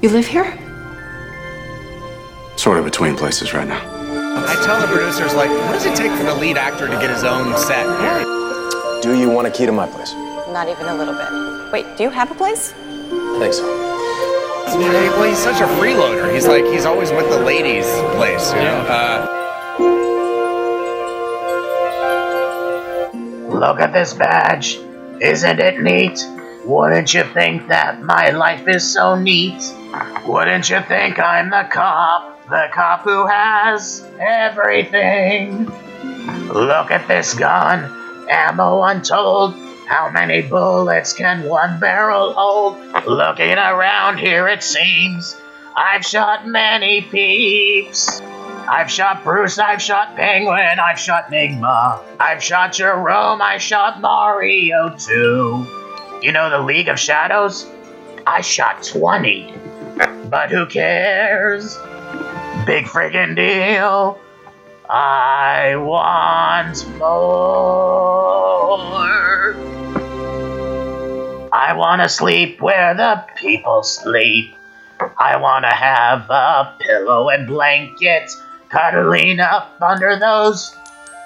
You live here? Sort of between places right now. I tell the producers, like, what does it take for the lead actor to get his own set? Do you want a key to my place? Not even a little bit. Wait, do you have a place? I think so. Well, he's such a freeloader. He's like, he's always with the ladies' place, you know? Uh, Look at this badge. Isn't it neat? Wouldn't you think that my life is so neat? Wouldn't you think I'm the cop, the cop who has everything? Look at this gun, ammo untold. How many bullets can one barrel hold? Looking around here, it seems I've shot many peeps. I've shot Bruce, I've shot Penguin, I've shot Nigma, I've shot Jerome, I shot Mario too. You know the League of Shadows? I shot 20. But who cares? Big friggin' deal. I want more. I wanna sleep where the people sleep. I wanna have a pillow and blanket cuddling up under those.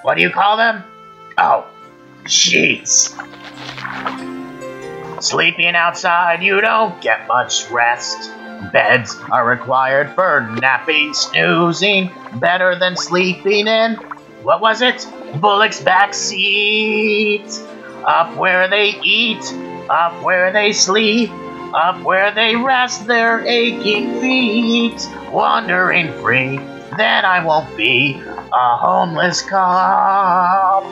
What do you call them? Oh, sheets. Sleeping outside, you don't get much rest. Beds are required for napping, snoozing, better than sleeping in. What was it? Bullock's back seat. Up where they eat, up where they sleep, up where they rest their aching feet. Wandering free, then I won't be a homeless cop.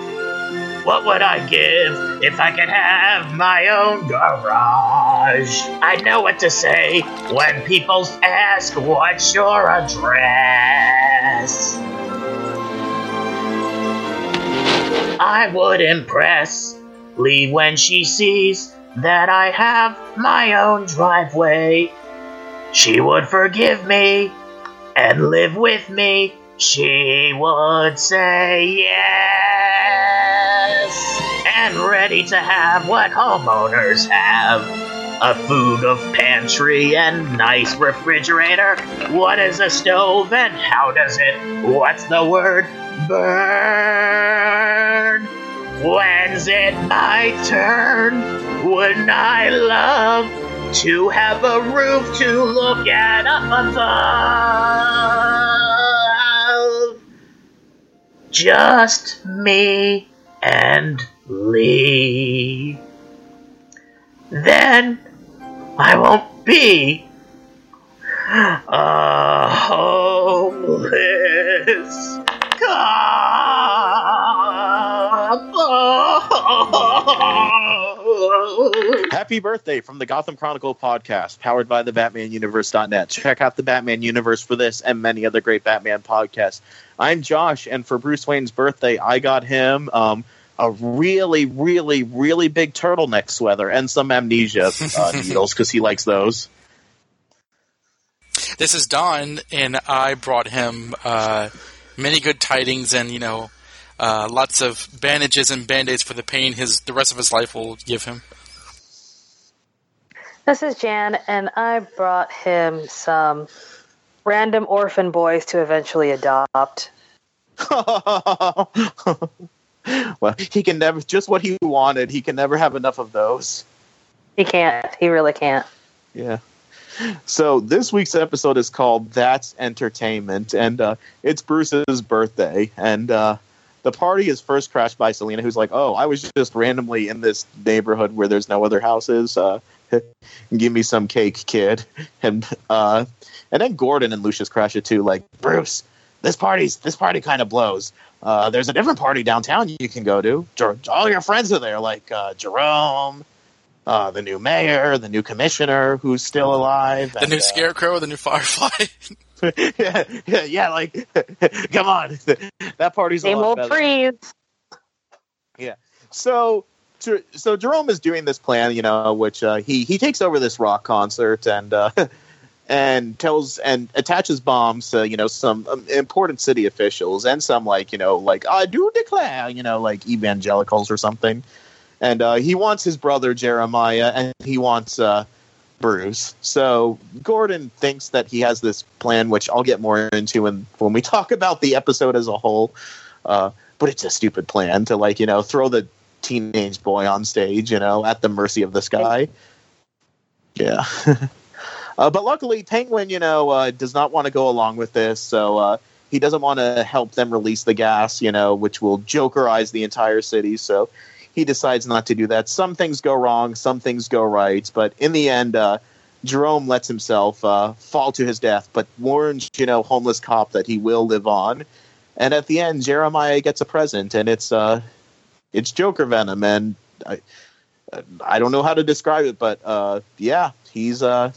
What would I give if I could have my own garage? I know what to say when people ask what's your address. I would impress Lee when she sees that I have my own driveway. She would forgive me and live with me. She would say yes and ready to have what homeowners have. A food of pantry and nice refrigerator. What is a stove and how does it? What's the word? Burn. When's it my turn? Wouldn't I love to have a roof to look at up above? Just me and Lee. Then I won't be a homeless cop. Happy birthday from the Gotham Chronicle podcast, powered by the BatmanUniverse.net. Check out the Batman Universe for this and many other great Batman podcasts. I'm Josh, and for Bruce Wayne's birthday, I got him um, a really, really, really big turtleneck sweater and some amnesia uh, needles because he likes those. This is Don, and I brought him uh, many good tidings and, you know, uh, lots of bandages and band-aids for the pain his the rest of his life will give him. This is Jan, and I brought him some random orphan boys to eventually adopt. well, he can never just what he wanted. He can never have enough of those. He can't. He really can't. Yeah. So this week's episode is called "That's Entertainment," and uh, it's Bruce's birthday, and uh, the party is first crashed by Selina, who's like, "Oh, I was just randomly in this neighborhood where there's no other houses. Uh, give me some cake, kid." And uh, and then Gordon and Lucius crash it too, like Bruce. This party's this party kind of blows. Uh, there's a different party downtown you can go to. All your friends are there, like uh, Jerome, uh, the new mayor, the new commissioner who's still alive, The and, new uh, Scarecrow, the new Firefly. yeah, yeah, yeah, like, come on, that party's a Same lot old freeze. Yeah. So, so Jerome is doing this plan, you know, which uh, he he takes over this rock concert and uh, and tells and attaches bombs to you know some um, important city officials and some like you know like I do declare, you know, like evangelicals or something. And uh, he wants his brother Jeremiah, and he wants uh, Bruce. So Gordon thinks that he has this plan, which I'll get more into when when we talk about the episode as a whole. Uh, but it's a stupid plan to like you know throw the teenage boy on stage, you know, at the mercy of this guy. Yeah. uh, but luckily, Penguin, you know, uh, does not want to go along with this, so uh, he doesn't want to help them release the gas, you know, which will jokerize the entire city. So he decides not to do that. Some things go wrong, some things go right, but in the end, uh, Jerome lets himself uh, fall to his death, but warns, you know, homeless cop that he will live on. And at the end, Jeremiah gets a present, and it's uh, it's Joker Venom, and I I don't know how to describe it, but uh, yeah, he's uh,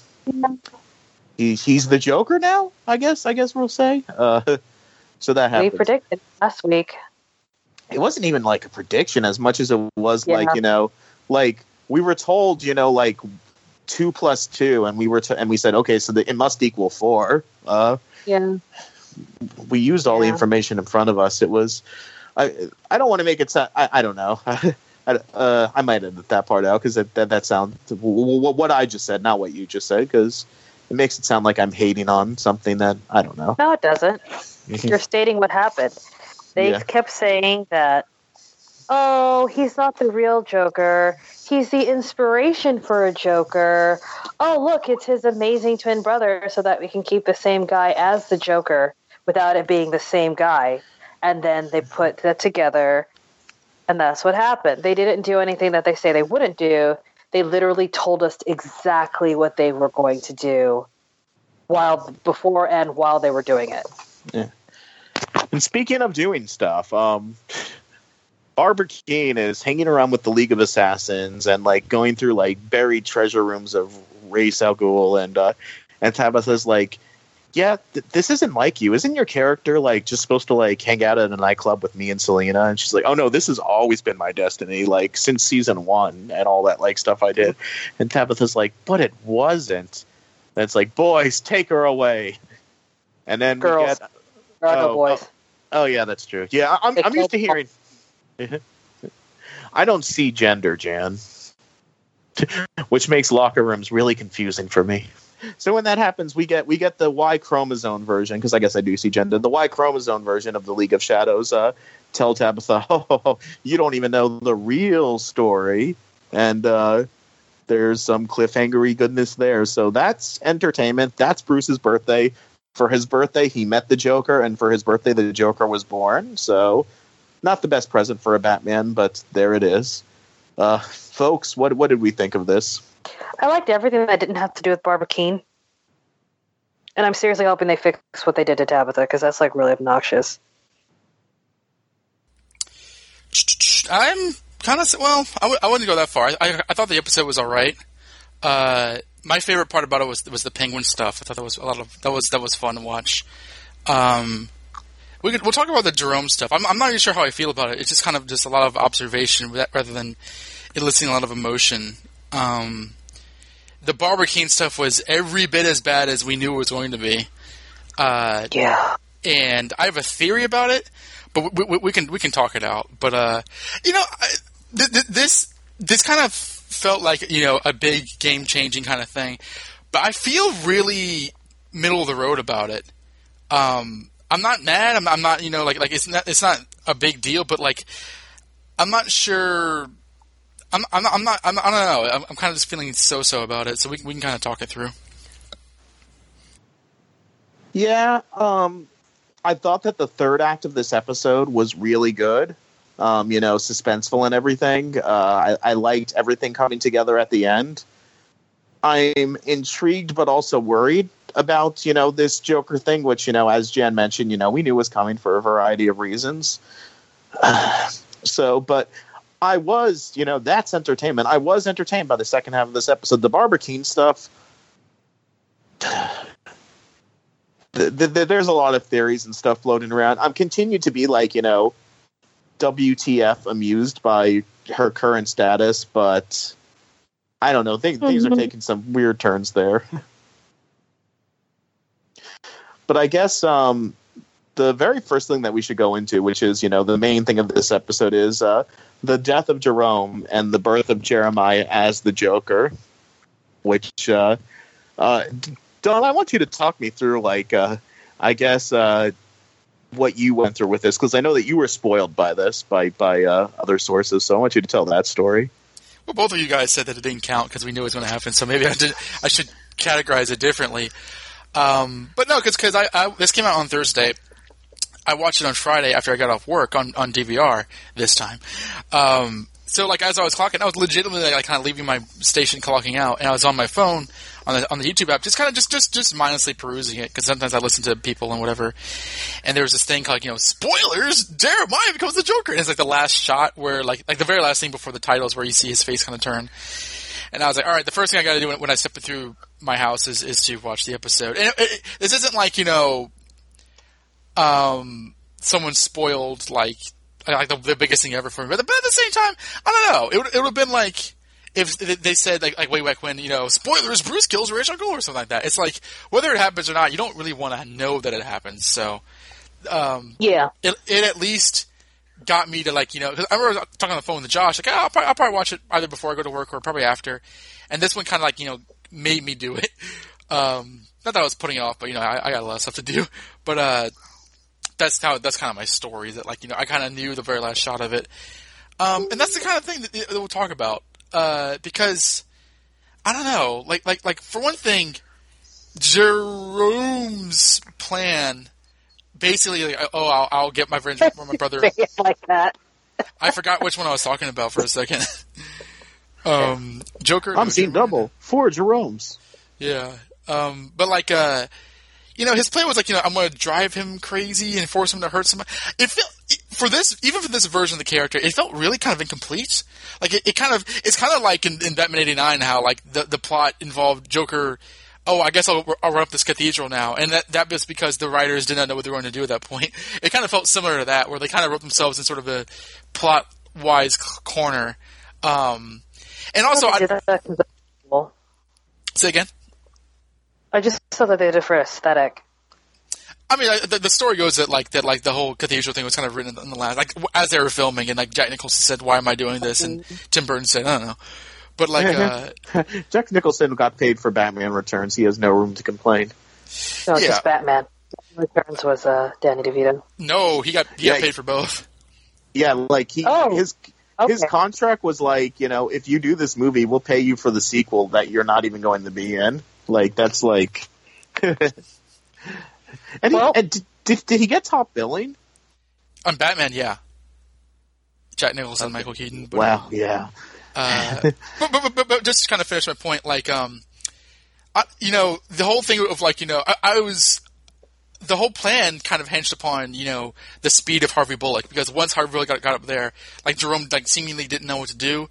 he, he's the Joker now. I guess I guess we'll say. Uh, so that We predicted last week. it wasn't even like a prediction as much as it was like you know like we were told you know like two plus two and we were to, and we said okay so the, it must equal four uh Yeah. we used all the information in front of us it was i i don't want to make it sound i, I don't know I, uh, I might edit that part out because that, that that sounds what I just said, not what you just said, because it makes it sound like I'm hating on something that I don't know. No, it doesn't. You're stating what happened. They Yeah. kept saying that, oh, he's not the real Joker. He's the inspiration for a Joker. Oh, look, it's his amazing twin brother so that we can keep the same guy as the Joker without it being the same guy. And then they put that together, and that's what happened. They didn't do anything that they say they wouldn't do. They literally told us exactly what they were going to do while before and while they were doing it. And speaking of doing stuff, um, Barbara Kean is hanging around with the League of Assassins and like going through like buried treasure rooms of Ra's al Ghul, and uh, and Tabitha's like, "Yeah, th- this isn't like you. Isn't your character like just supposed to like hang out at a nightclub with me and Selina?" And she's like, "Oh no, this has always been my destiny, like since season one and all that like stuff I did." And Tabitha's like, "But it wasn't." And it's like, "Boys, take her away." And then Girls. get are no Oh, boys. Oh, oh yeah, that's true. Yeah, I'm I'm used to hearing. I don't see gender, Jan, which makes locker rooms really confusing for me. So when that happens, we get we get the Y chromosome version because I guess I do see gender. The Y chromosome version of the League of Shadows. Uh, tell Tabitha, oh, you don't even know the real story, and uh, there's some cliffhangery goodness there. So that's entertainment. That's Bruce's birthday for his birthday he met the joker and for his birthday the joker was born so not the best present for a batman but there it is uh, folks what what did we think of this I liked everything that didn't have to do with Barbara Kean. And I'm seriously hoping they fix what they did to Tabitha because that's like really obnoxious. I'm kind of well. I w- I wouldn't go that far. I, I, I thought the episode was all right. Uh, my favorite part about it was was the penguin stuff. I thought that was a lot of that was that was fun to watch. Um, we could, we'll talk about the Jerome stuff. I'm, I'm not even sure how I feel about it. It's just kind of just a lot of observation rather than eliciting a lot of emotion. Um, the Barbara stuff was every bit as bad as we knew it was going to be. Uh, Yeah. and I have a theory about it, but we, we, we can we can talk it out. But uh, you know, I, th- th- this this kind of felt like you know a big game changing kind of thing, but I feel really middle of the road about it. Um, I'm not mad. I'm, I'm not you know like like it's not it's not a big deal, but like I'm not sure. I'm, I'm, not, I'm not. I don't know. I'm, I'm kind of just feeling so-so about it. So we, we can kind of talk it through. yeah um i thought that the third act of this episode was really good um you know suspenseful and everything uh i, I liked everything coming together at the end i'm intrigued but also worried about you know this joker thing which you know as jan mentioned you know we knew was coming for a variety of reasons so but i was you know that's entertainment. I was entertained by the second half of this episode. The barbara kean stuff th- th- th- there's a lot of theories and stuff floating around. I'm continued to be like you know wtf amused by her current status but i don't know. Things things are Mhm. taking some weird turns there. But i guess um the very first thing that we should go into, which is, you know, the main thing of this episode is uh, the death of Jerome and the birth of Jeremiah as the Joker. which uh, uh, Don, I want you to talk me through, like, uh, I guess, uh, what you went through with this, because I know that you were spoiled by this by by uh, other sources. So I want you to tell that story. Well, both of you guys said that it didn't count because we knew it was going to happen. So maybe I did. I should categorize it differently. Um, but no, because I, I this came out on Thursday. I watched it on Friday after I got off work on, on DVR this time. Um, so like as I was clocking, I was legitimately like kind of leaving my station, clocking out, and I was on my phone on the on the YouTube app, just kind of just just just mindlessly perusing it because sometimes I listen to people and whatever. And there was this thing called you know spoilers. Jeremiah becomes the Joker, and it's like the last shot where like like the very last thing before the titles where you see his face kind of turn. And I was like, all right, the first thing I got to do when, when I step through my house is is to watch the episode. And it, it, this isn't like you know, um, someone spoiled like like the, the biggest thing ever for me. But, but at the same time, I don't know. It would it would have been like if they said like, like way back when you know spoilers Bruce kills Ra's al Ghul or something like that. It's like whether it happens or not, you don't really want to know that it happens. So um, Yeah. it it at least got me to like you know I remember talking on the phone with Josh like oh, I'll, probably, I'll probably watch it either before I go to work or probably after, and this one kind of like you know made me do it. Um, not that I was putting it off, but you know I, I got a lot of stuff to do. But uh, that's how that's kind of my story. That like you know I kind of knew the very last shot of it, um, and that's the kind of thing that, that we'll talk about uh, because I don't know, like like like for one thing, Jerome's plan basically like oh I'll, I'll get my friend my brother Say it like that. I forgot which one I was talking about for a second. um, Joker. I'm seeing Jerome. double four Jeromes. Yeah. Um, but like, uh, you know, his plan was like, you know, I'm going to drive him crazy and force him to hurt somebody. It felt for this, even for this version of the character, it felt really kind of incomplete. Like it, it kind of, it's kind of like in, in Batman '89 how like the the plot involved Joker. Oh, I guess I'll, I'll run up this cathedral now, and that that was because the writers did not know what they were going to do at that point. It kind of felt similar to that, where they kind of wrote themselves in sort of a plot wise corner. Um, and also, I I, did that 'cause that's cool. say again. I just saw that they did it for aesthetic. I mean, I- the, the story goes that like that, like the whole cathedral thing was kind of written in the last, like as they were filming, and like Jack Nicholson said, "Why am I doing this?" and Tim Burton said, "I don't know," but like, uh, Jack Nicholson got paid for Batman Returns. He has no room to complain. No, Yeah. just Batman. Returns was uh, Danny DeVito. no, he got he got Yeah. paid for both. Yeah, like he Oh, his his contract was like, you know, if you do this movie, we'll pay you for the sequel that you're not even going to be in. Like that's like. and he, and did, did did he get top billing? On Batman, yeah, Jack Nicholson, Michael Keaton. But, Wow, yeah. uh, but, but, but, but, but just to kind of finish my point, like, um, I, you know, the whole thing of like, you know, I, I was. The whole plan kind of hinged upon, you know, the speed of Harvey Bullock because once Harvey Bullock got, got up there, like Jerome, like seemingly didn't know what to do,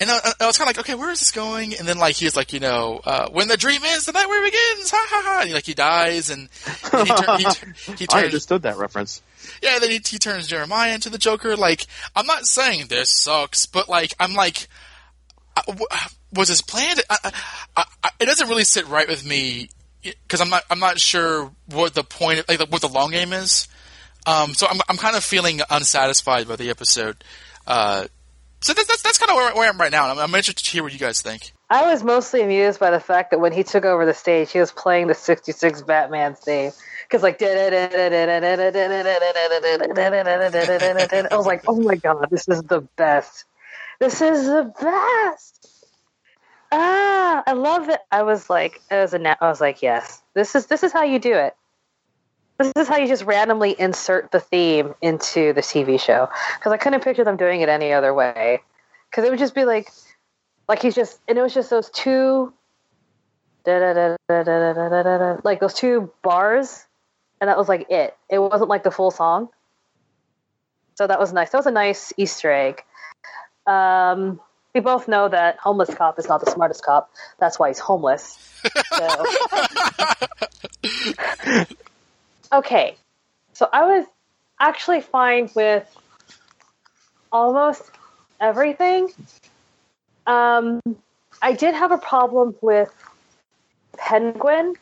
And I, I was kind of like, okay, where is this going? And then like he was like, you know, uh, when the dream ends, the nightmare begins. Ha ha ha! And like he dies, and, and he, tur- he, tur- he I understood that reference. Yeah, then he, he turns Jeremiah into the Joker. Like, I'm not saying this sucks, but like, I'm like, I- w- was this planned? I, I, I, it doesn't really sit right with me because I'm not I'm not sure what the point, like what the long game is. Um, so I'm I'm kind of feeling unsatisfied by the episode. Uh, so that's that's, that's kind of where, where I'm right now. I'm, I'm interested to hear what you guys think. I was mostly amused by the fact that when he took over the stage, he was playing the '66 Batman theme. Because like, I was like, oh my god, this is the best. This is the best. Ah, I love it. I was like, I was a, I was like, yes, this is this is how you do it this is how you just randomly insert the theme into the TV show because I couldn't picture them doing it any other way because it would just be like like he's just and it was just those two like those two bars and that was like it it wasn't like the full song so that was nice that was a nice easter egg um, we both know that homeless cop is not the smartest cop that's why he's homeless so okay, so I was actually fine with almost everything. Um, I did have a problem with Penguin.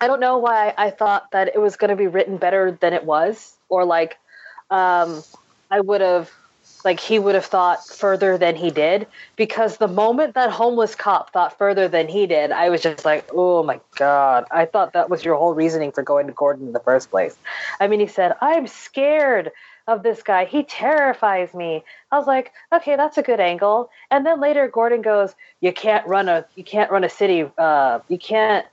I don't know why I thought that it was going to be written better than it was, or like um, I would have like he would have thought further than he did. Because the moment that homeless cop thought further than he did i was just like oh my god. I thought that was your whole reasoning for going to gordon in the first place. I mean he said i'm scared of this guy. He terrifies me. I was like okay that's a good angle. And then later gordon goes you can't run a you can't run a city uh you can't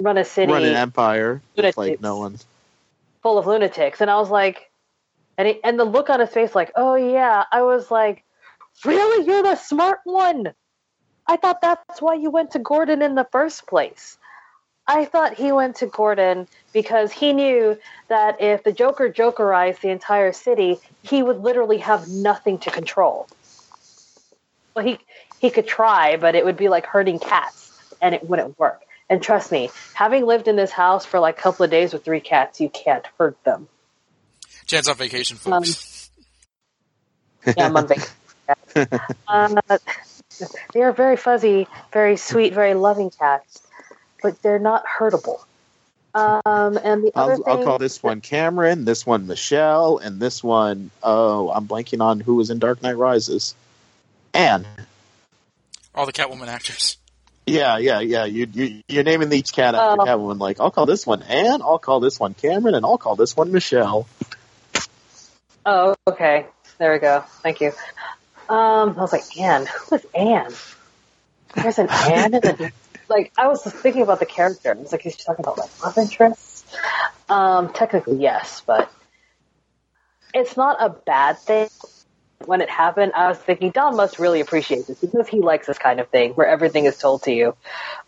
run a city Run an empire. Like no one. full of lunatics. And i was like and he, and the look on his face like oh yeah. I was like really? You're the smart one. I thought that's why you went to gordon in the first place. I thought he went to gordon because he knew that if the joker jokerized the entire city he would literally have nothing to control. Well he he could try but it would be like herding cats and it wouldn't work. And trust me having lived in this house for like a couple of days with three cats you can't hurt them Chance on vacation, folks. yeah, I'm on vacation. uh, they are very fuzzy, very sweet, very loving cats, but they're not hurtable. Um, and the other I'll, thing, I'll call this one Cameron, this one Michelle, and this one oh, I'm blanking on who was in Dark Knight Rises. Anne. All the Catwoman actors. Yeah, yeah, yeah. You, you you're naming each cat after Oh. Catwoman. Like I'll call this one Anne, I'll call this one Cameron, and I'll call this one Michelle. Oh, okay. There we go. Thank you. Um, I was like, Anne. Who is Anne? There's an Anne in the like. I was thinking about the character. It's like he's talking about like love interests. Um, technically, yes, but it's not a bad thing. When it happened, I was thinking Don must really appreciate this because he likes this kind of thing where everything is told to you.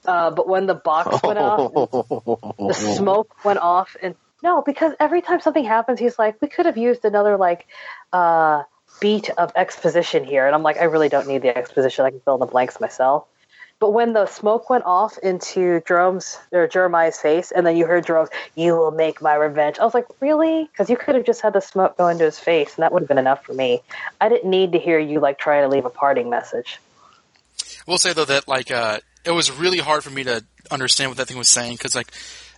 Uh, but when the box went off, the smoke went off and no because every time something happens he's like we could have used another like uh beat of exposition here and i'm like i really don't need the exposition i can fill in the blanks myself but when the smoke went off into Jerome's or Jeremiah's face, and then you heard Jerome's, "You will make my revenge." I was like, "Really?" Because you could have just had the smoke go into his face, and that would have been enough for me. I didn't need to hear you like trying to leave a parting message. I will say though that like uh, it was really hard for me to understand what that thing was saying because like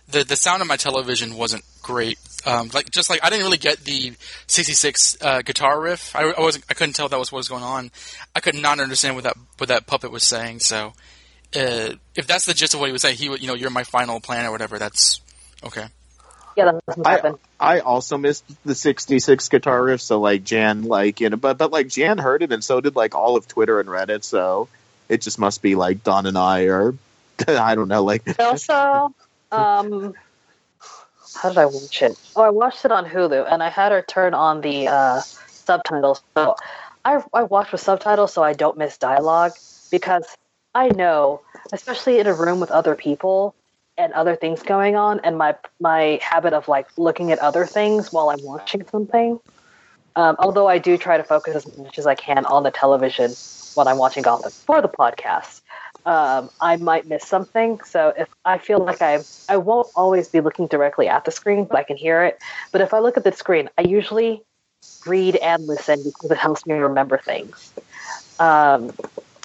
the the sound of my television wasn't great. Um, like just like I didn't really get the '66 uh, guitar riff. I, I wasn't. I couldn't tell that was what was going on. I could not understand what that what that puppet was saying. So uh, if that's the gist of what he was saying, he would you know you're my final plan or whatever. That's okay. Yeah, that doesn't I. I also missed the 66 guitar riff, so like Jan, like, you know, but, but like Jan heard it and so did like all of Twitter and Reddit, so it just must be like Don and I or I don't know, like, also, um, how did I watch it? Oh, I watched it on Hulu, and I had her turn on the uh, subtitles. So I I watch with subtitles so I don't miss dialogue because I know, especially in a room with other people and other things going on, and my my habit of like looking at other things while I'm watching something. Um, although I do try to focus as much as I can on the television when I'm watching Gotham for the podcast um, I might miss something. So if I feel like I I won't always be looking directly at the screen, but I can hear it. But if I look at the screen, I usually read and listen because it helps me remember things. Um,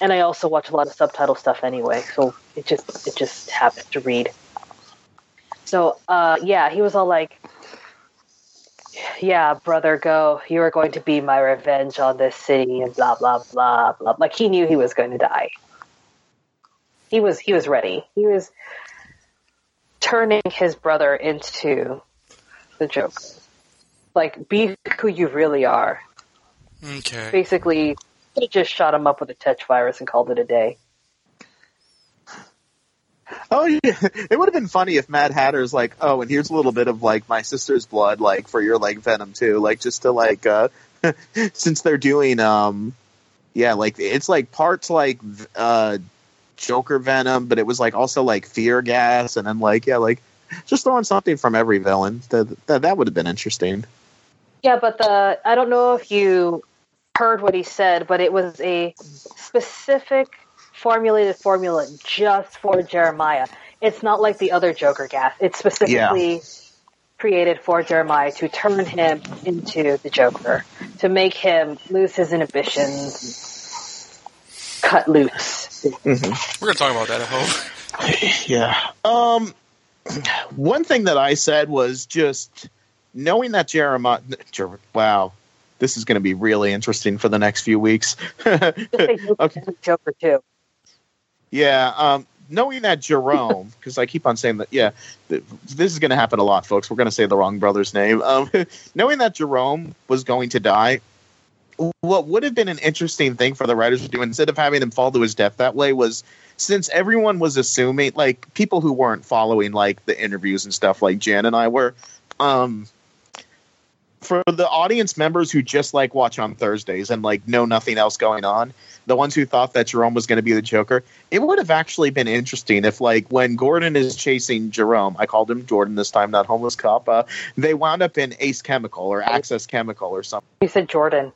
and I also watch a lot of subtitle stuff anyway, so it just it just happens to read. So uh, yeah, he was all like, "Yeah, brother, go. You are going to be my revenge on this city," and blah blah blah blah. Like he knew he was going to die he was he was ready. He was turning his brother into the Joker. Like, be who you really are. Okay. Basically, he just shot him up with a Tetch virus and called it a day. oh, yeah. it would have been funny if Mad Hatter's like, oh, and here's a little bit of like my sister's blood, like for your like Venom too, like just to like, uh, since they're doing, um, yeah, like it's like parts like, uh, Joker Venom, but it was like also like fear gas, and then like yeah, like just throwing something from every villain. That that, that would have been interesting. Yeah, but the I don't know if you heard what he said, but it was a specific formulated formula just for Jeremiah. It's not like the other Joker gas. It's specifically created for Jeremiah to turn him into the Joker, to make him lose his inhibitions, cut loose. We're gonna talk about that. I hope. Yeah. Um, one thing that I said was just knowing that Jeremiah. Jer- wow. this is going to be really interesting for the next few weeks. Okay. Joker too. Yeah, um, knowing that Jerome, because I keep on saying that, yeah, th- this is going to happen a lot, folks. We're going to say the wrong brother's name. Um, knowing that Jerome was going to die, what would have been an interesting thing for the writers to do instead of having him fall to his death that way was since everyone was assuming, like people who weren't following like the interviews and stuff, like Jan and I were, um, for the audience members who just like watch on Thursdays and like know nothing else going on, the ones who thought that Jerome was going to be the Joker, it would have actually been interesting if, like, when Gordon is chasing Jerome, I called him Jordan this time, not homeless cop. Uh, they wound up in Ace Chemical or Access Chemical or something. You said Jordan.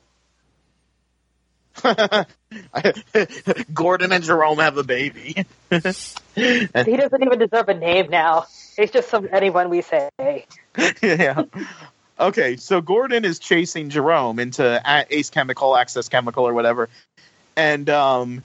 Gordon and Jerome have a baby. He doesn't even deserve a name now. He's just some anyone we say. yeah. Okay, so Gordon is chasing Jerome into Ace Chemical, Access Chemical, or whatever, and um,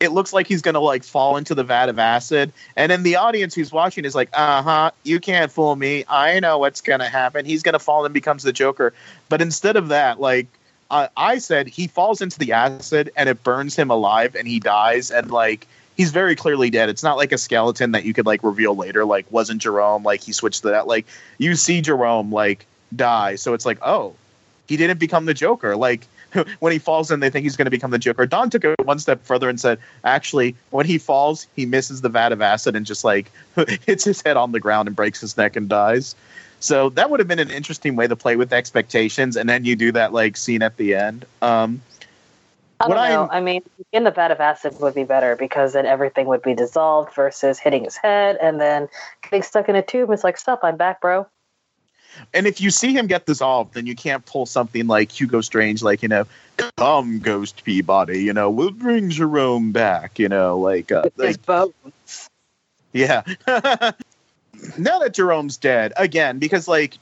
it looks like he's gonna like fall into the vat of acid. And then the audience who's watching is like, "Uh huh, you can't fool me. I know what's gonna happen. He's gonna fall and becomes the Joker." But instead of that, like uh, I said, he falls into the acid and it burns him alive, and he dies, and like. He's very clearly dead. It's not like a skeleton that you could like reveal later. Like, wasn't Jerome like he switched to that? Like, you see Jerome like die. So it's like, oh, he didn't become the Joker. Like when he falls in, they think he's going to become the Joker. Don took it one step further and said, actually, when he falls, he misses the vat of acid and just like hits his head on the ground and breaks his neck and dies. So that would have been an interesting way to play with expectations, and then you do that like scene at the end. Um, I don't know. I'm- mean, in the vat of acid would be better because then everything would be dissolved versus hitting his head and then getting stuck in a tube. It's like, stop, I'm back, bro. and if you see him get dissolved, then you can't pull something like Hugo Strange, like you know, come Ghost Peabody, you know, we'll bring Jerome back, you know, like, uh, like bones. Yeah. now that Jerome's dead, again, because like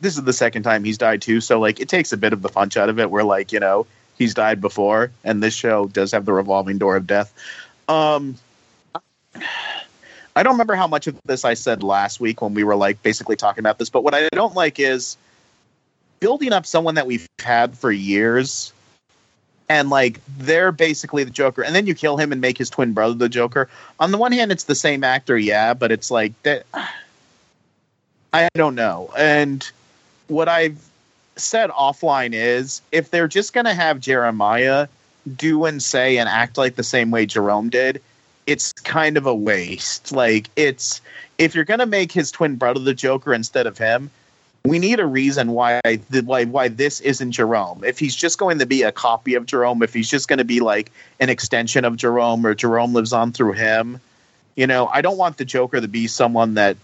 this is the second time he's died too, so like it takes a bit of the punch out of it where like, you know, he's died before and this show does have the revolving door of death. Um I don't remember how much of this I said last week when we were like basically talking about this, but what I don't like is building up someone that we've had for years and like they're basically the Joker, and then you kill him and make his twin brother the Joker. On the one hand, it's the same actor, yeah, but it's like that. I don't know. And what I've said offline is, if they're just gonna have Jeremiah do and say and act like the same way Jerome did, it's kind of a waste. Like it's if you're gonna make his twin brother the Joker instead of him, we need a reason why why why this isn't Jerome. If he's just going to be a copy of Jerome, if he's just going to be like an extension of Jerome, or Jerome lives on through him, you know, I don't want the Joker to be someone that.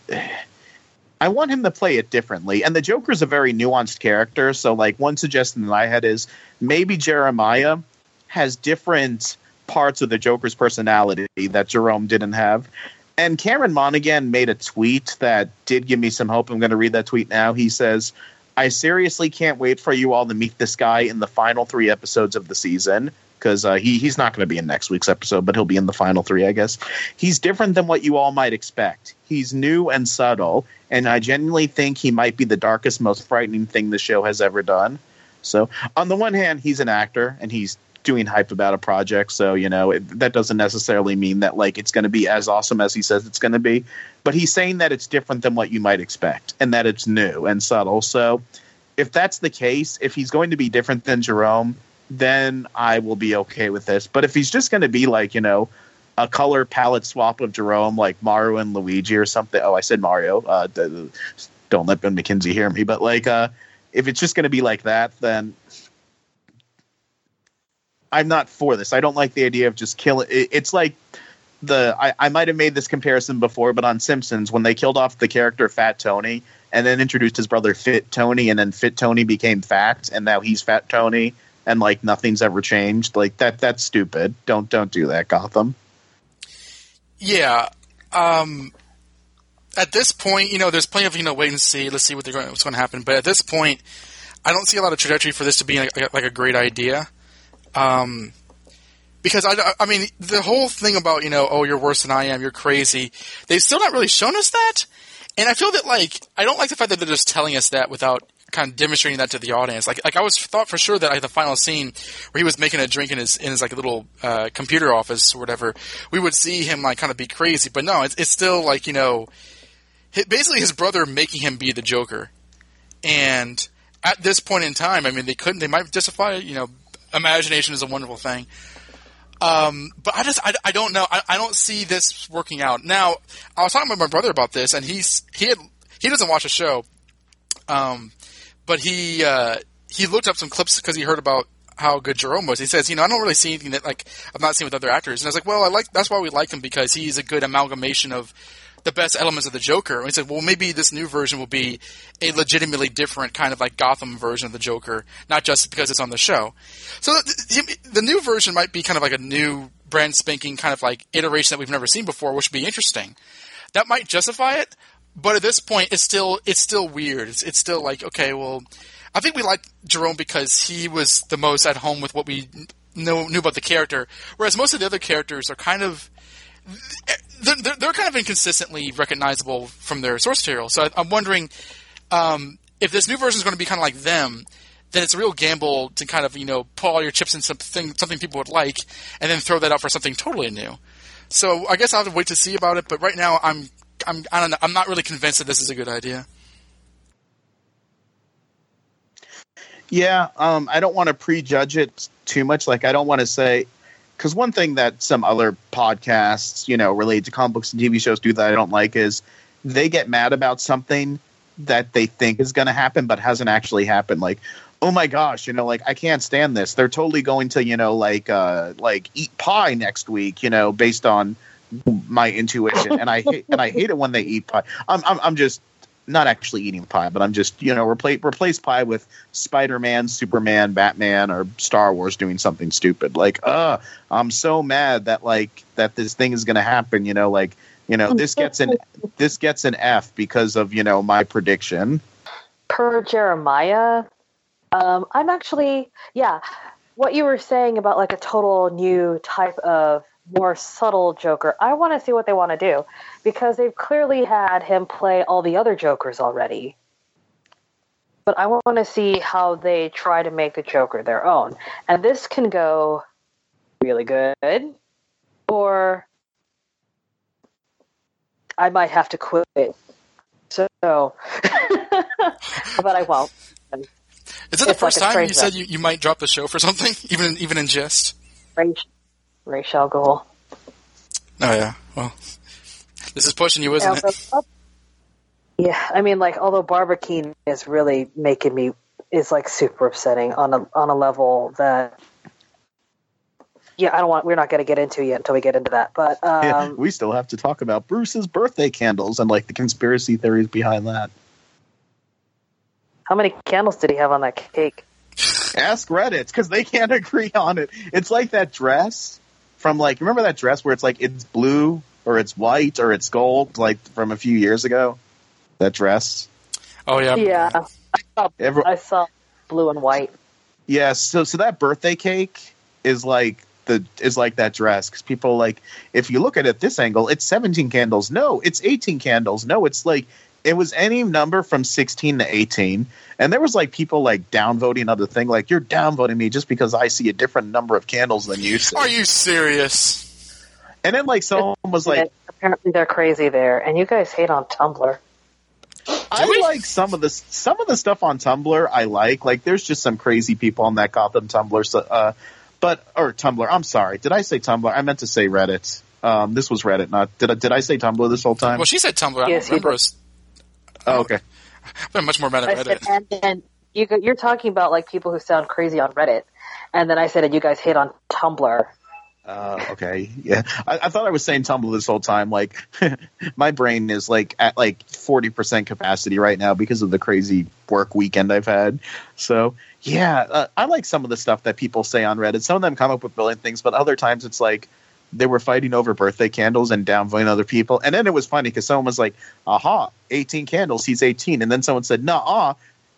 I want him to play it differently, and the Joker's a very nuanced character. So, like, one suggestion that I had is maybe Jeremiah has different parts of the Joker's personality that Jerome didn't have. And Cameron Monaghan made a tweet that did give me some hope. I'm going to read that tweet now. He says, I seriously can't wait for you all to meet this guy in the final three episodes of the season because uh, he, he's not going to be in next week's episode, but he'll be in the final three, I guess. He's different than what you all might expect. He's new and subtle, and I genuinely think he might be the darkest, most frightening thing the show has ever done. So, on the one hand, he's an actor and he's doing hype about a project. So you know it, that doesn't necessarily mean that like it's going to be as awesome as he says it's going to be but he's saying that it's different than what you might expect and that it's new and subtle. So if that's the case if he's going to be different than jerome then i will be okay with this. But if he's just going to be like you know a color palette swap of jerome like mario and luigi or something. Oh i said mario. Uh, don't let ben mckenzie hear me. But like uh if it's just going to be like that then I'm not for this. I don't like the idea of just killing. It, it's like the I, I might have made this comparison before, but on Simpsons when they killed off the character Fat Tony and then introduced his brother Fit Tony, and then Fit Tony became fat, and now he's Fat Tony, and like nothing's ever changed. Like that. That's stupid. Don't don't do that, Gotham. Yeah. Um, at this point, you know, there's plenty of you know wait and see. Let's see what they're going, what's going to happen. But at this point, I don't see a lot of trajectory for this to be like, like a great idea. Um, because I, I mean, the whole thing about you know, oh, you're worse than I am, you're crazy. They've still not really shown us that, and I feel that like I don't like the fact that they're just telling us that without kind of demonstrating that to the audience. Like, like I was thought for sure that like the final scene where he was making a drink in his in his like little uh, computer office or whatever, we would see him like kind of be crazy. But no, it's, it's still like you know, basically his brother making him be the Joker, and at this point in time, I mean, they couldn't. They might justify. You know, imagination is a wonderful thing. Um, but I just I, I don't know. I, I don't see this working out. Now, I was talking with my brother about this, and he's he had he doesn't watch the show, um, but he uh, he looked up some clips because he heard about how good Jerome was. He says, you know, I don't really see anything that like I've not seen with other actors, and I was like, well, I like that's why we like him because he's a good amalgamation of the best elements of the Joker. And he said, well, maybe this new version will be a legitimately different kind of like Gotham version of the Joker, not just because it's on the show. So the, the new version might be kind of like a new brand spanking kind of like iteration that we've never seen before, which would be interesting. That might justify it, but at this point, it's still it's still weird. It's it's still like okay, well, I think we like Jerome because he was the most at home with what we knew, knew about the character, whereas most of the other characters are kind of they're, they're, kind of inconsistently recognizable from their source material. So I, I'm wondering um, if this new version is going to be kind of like them. Then it's a real gamble to kind of you know pull all your chips in something something people would like, and then throw that out for something totally new. So I guess I'll have to wait to see about it. But right now, I'm I'm I don't know. I'm not really convinced that this is a good idea. Yeah, um, I don't want to prejudge it too much. Like, I don't want to say because one thing that some other podcasts, you know, related to comic books and TV shows do that I don't like is they get mad about something that they think is going to happen but hasn't actually happened. Like, oh my gosh, you know, like I can't stand this. They're totally going to, you know, like uh, like eat pie next week, you know, based on my intuition. And I hate and I hate it when they eat pie. I'm I'm, I'm just not actually eating pie, but I'm just you know replace replace pie with Spider Man, Superman, Batman, or Star Wars doing something stupid. Like, uh, I'm so mad that like that this thing is going to happen. You know, like you know this gets an this gets an F because of you know my prediction. Per Jeremiah, um, I'm actually yeah. What you were saying about like a total new type of more subtle Joker. I want to see what they want to do because they've clearly had him play all the other Jokers already. But I want to see how they try to make the Joker their own. And this can go really good or I might have to quit. So, but I won't. Is it the It's like first a time you said you, you might drop the show for something, even in, even in jest? Ray, Ray Al Ghul. Oh yeah. Well, this is pushing you, isn't it? Yeah, I mean, like, although Barbara Kean is really making me is like super upsetting on a on a level that, yeah, I don't want. We're not going to get into yet until we get into that. But um, Yeah, we still have to talk about Bruce's birthday candles and like the conspiracy theories behind that. how many candles did he have on that cake? Ask Reddit because they can't agree on it. It's like that dress from like remember that dress where it's like it's blue or it's white or it's gold like from a few years ago. That dress. Oh yeah. Yeah, I saw, Every- I saw blue and white. Yeah, so so that birthday cake is like the is like that dress because people like if you look at it this angle, it's 17 candles. No, it's 18 candles. No, it's like it was any number from 16 to 18, and there was like people like downvoting on the thing, like you're downvoting me just because I see a different number of candles than you see. Are you serious? And then like someone was like, apparently they're crazy there, and you guys hate on Tumblr. I like some of the some of the stuff on Tumblr. I like like there's just some crazy people on that Gotham Tumblr. So, uh, but or Tumblr. I'm sorry. Did I say Tumblr? I meant to say Reddit. Um, this was Reddit. Not did I, did I say Tumblr this whole time? Well, she said Tumblr. I Yes, don't you remember did. us. oh, okay. I'm much more mad I at said, Reddit. and then you go, you're talking about like people who sound crazy on Reddit, and then I said, and you guys hate on Tumblr. Uh, okay. Yeah. I, I thought I was saying Tumblr this whole time. Like my brain is like at like forty percent capacity right now because of the crazy work weekend I've had. So yeah, uh, I like some of the stuff that people say on Reddit. Some of them come up with brilliant things, but other times it's like they were fighting over birthday candles and downvoting other people. And then it was funny because someone was like, "Aha, eighteen candles. He's 18. And then someone said, "Nah,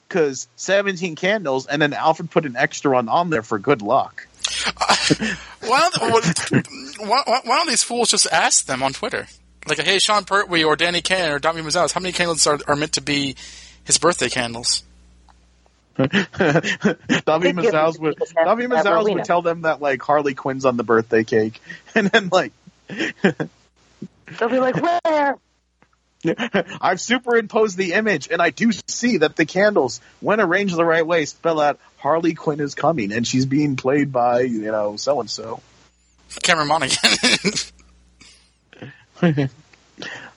because 17 candles." And then Alfred put an extra one on there for good luck. Why don't, why, why, why don't these fools just ask them on Twitter? Like, hey, Sean Pertwee or Danny Cannon or Dami Mazzales, how many candles are, are meant to be his birthday candles? David Mazouz would David Mazouz would tell them that like Harley Quinn's on the birthday cake, and then like They'll be like, where? I've superimposed the image, and I do see that the candles, when arranged the right way, spell out Harley Quinn is coming, and she's being played by you know so and so. Cameron Monaghan.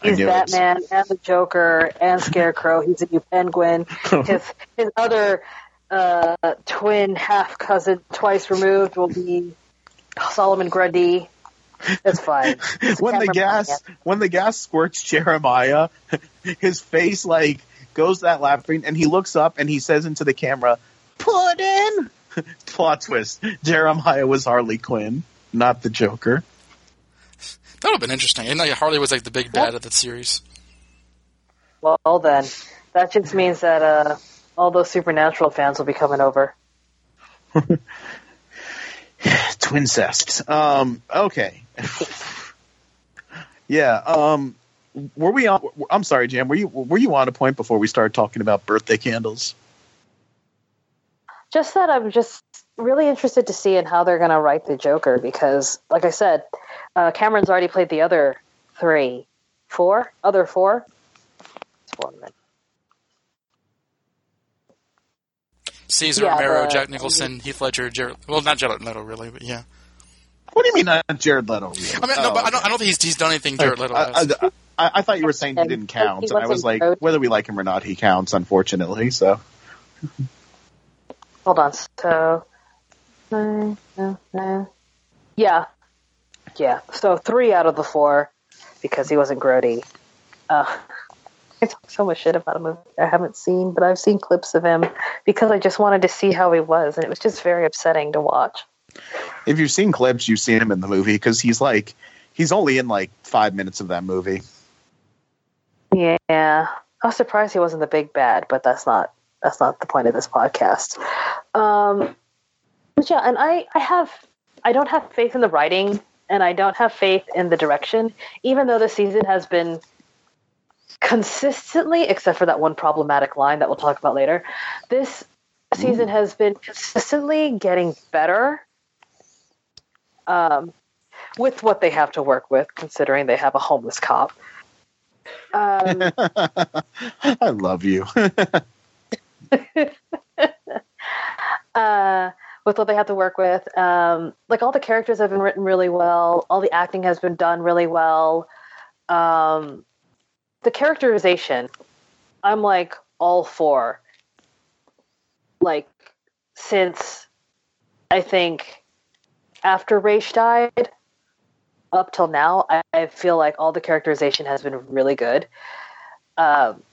He's Batman and the Joker and Scarecrow. He's a new Penguin. His his other uh, twin half cousin, twice removed, will be Solomon Grundy. It's fine. It's when the gas Monaghan. when the gas squirts Jeremiah, his face like goes that laughing, and he looks up and he says into the camera, "Puddin." Plot twist: Jeremiah was Harley Quinn, not the Joker. that would have been interesting. I didn't know Harley was like the big bad of the series. Well, then, that just means that uh, all those supernatural fans will be coming over. Twincest. Um, okay. yeah. Um, were we on? I'm sorry, Jam. Were you were you on a point before we started talking about birthday candles? Just that I'm just really interested to see in how they're going to write the Joker because, like I said, uh, Cameron's already played the other three, four, other four. It's four minutes. Cesar Yeah, Romero, the- Jack Nicholson, Heath Ledger, Jared. Well, not Jared Leto, really, but yeah. What do you mean, not Jared Leto? I mean, no, but I don't. I don't think he's, he's done anything Jared Leto I, has. I, I, I thought you were saying he didn't count, and I was like, whether we like him or not, he counts. Unfortunately, so Hold on. So, yeah, yeah. So three out of the four because he wasn't Grody. Uh, I talk so much shit about a movie I haven't seen, but I've seen clips of him because I just wanted to see how he was, and it was just very upsetting to watch. If you've seen clips, you've seen him in the movie because he's like, he's only in like five minutes of that movie. Yeah, I was surprised he wasn't the big bad, but that's not that's not the point of this podcast. Um, but yeah, and I I have I don't have faith in the writing, and I don't have faith in the direction, even though the season has been consistently, except for that one problematic line that we'll talk about later. This season has been consistently getting better. Um, with what they have to work with, considering they have a homeless cop. Um, I love you. uh, with what they have to work with. Um, like all the characters have been written really well. All the acting has been done really well. Um, the characterization, I'm like all for. Like since I think after Ra's died, up till now, I, I feel like all the characterization has been really good. Um,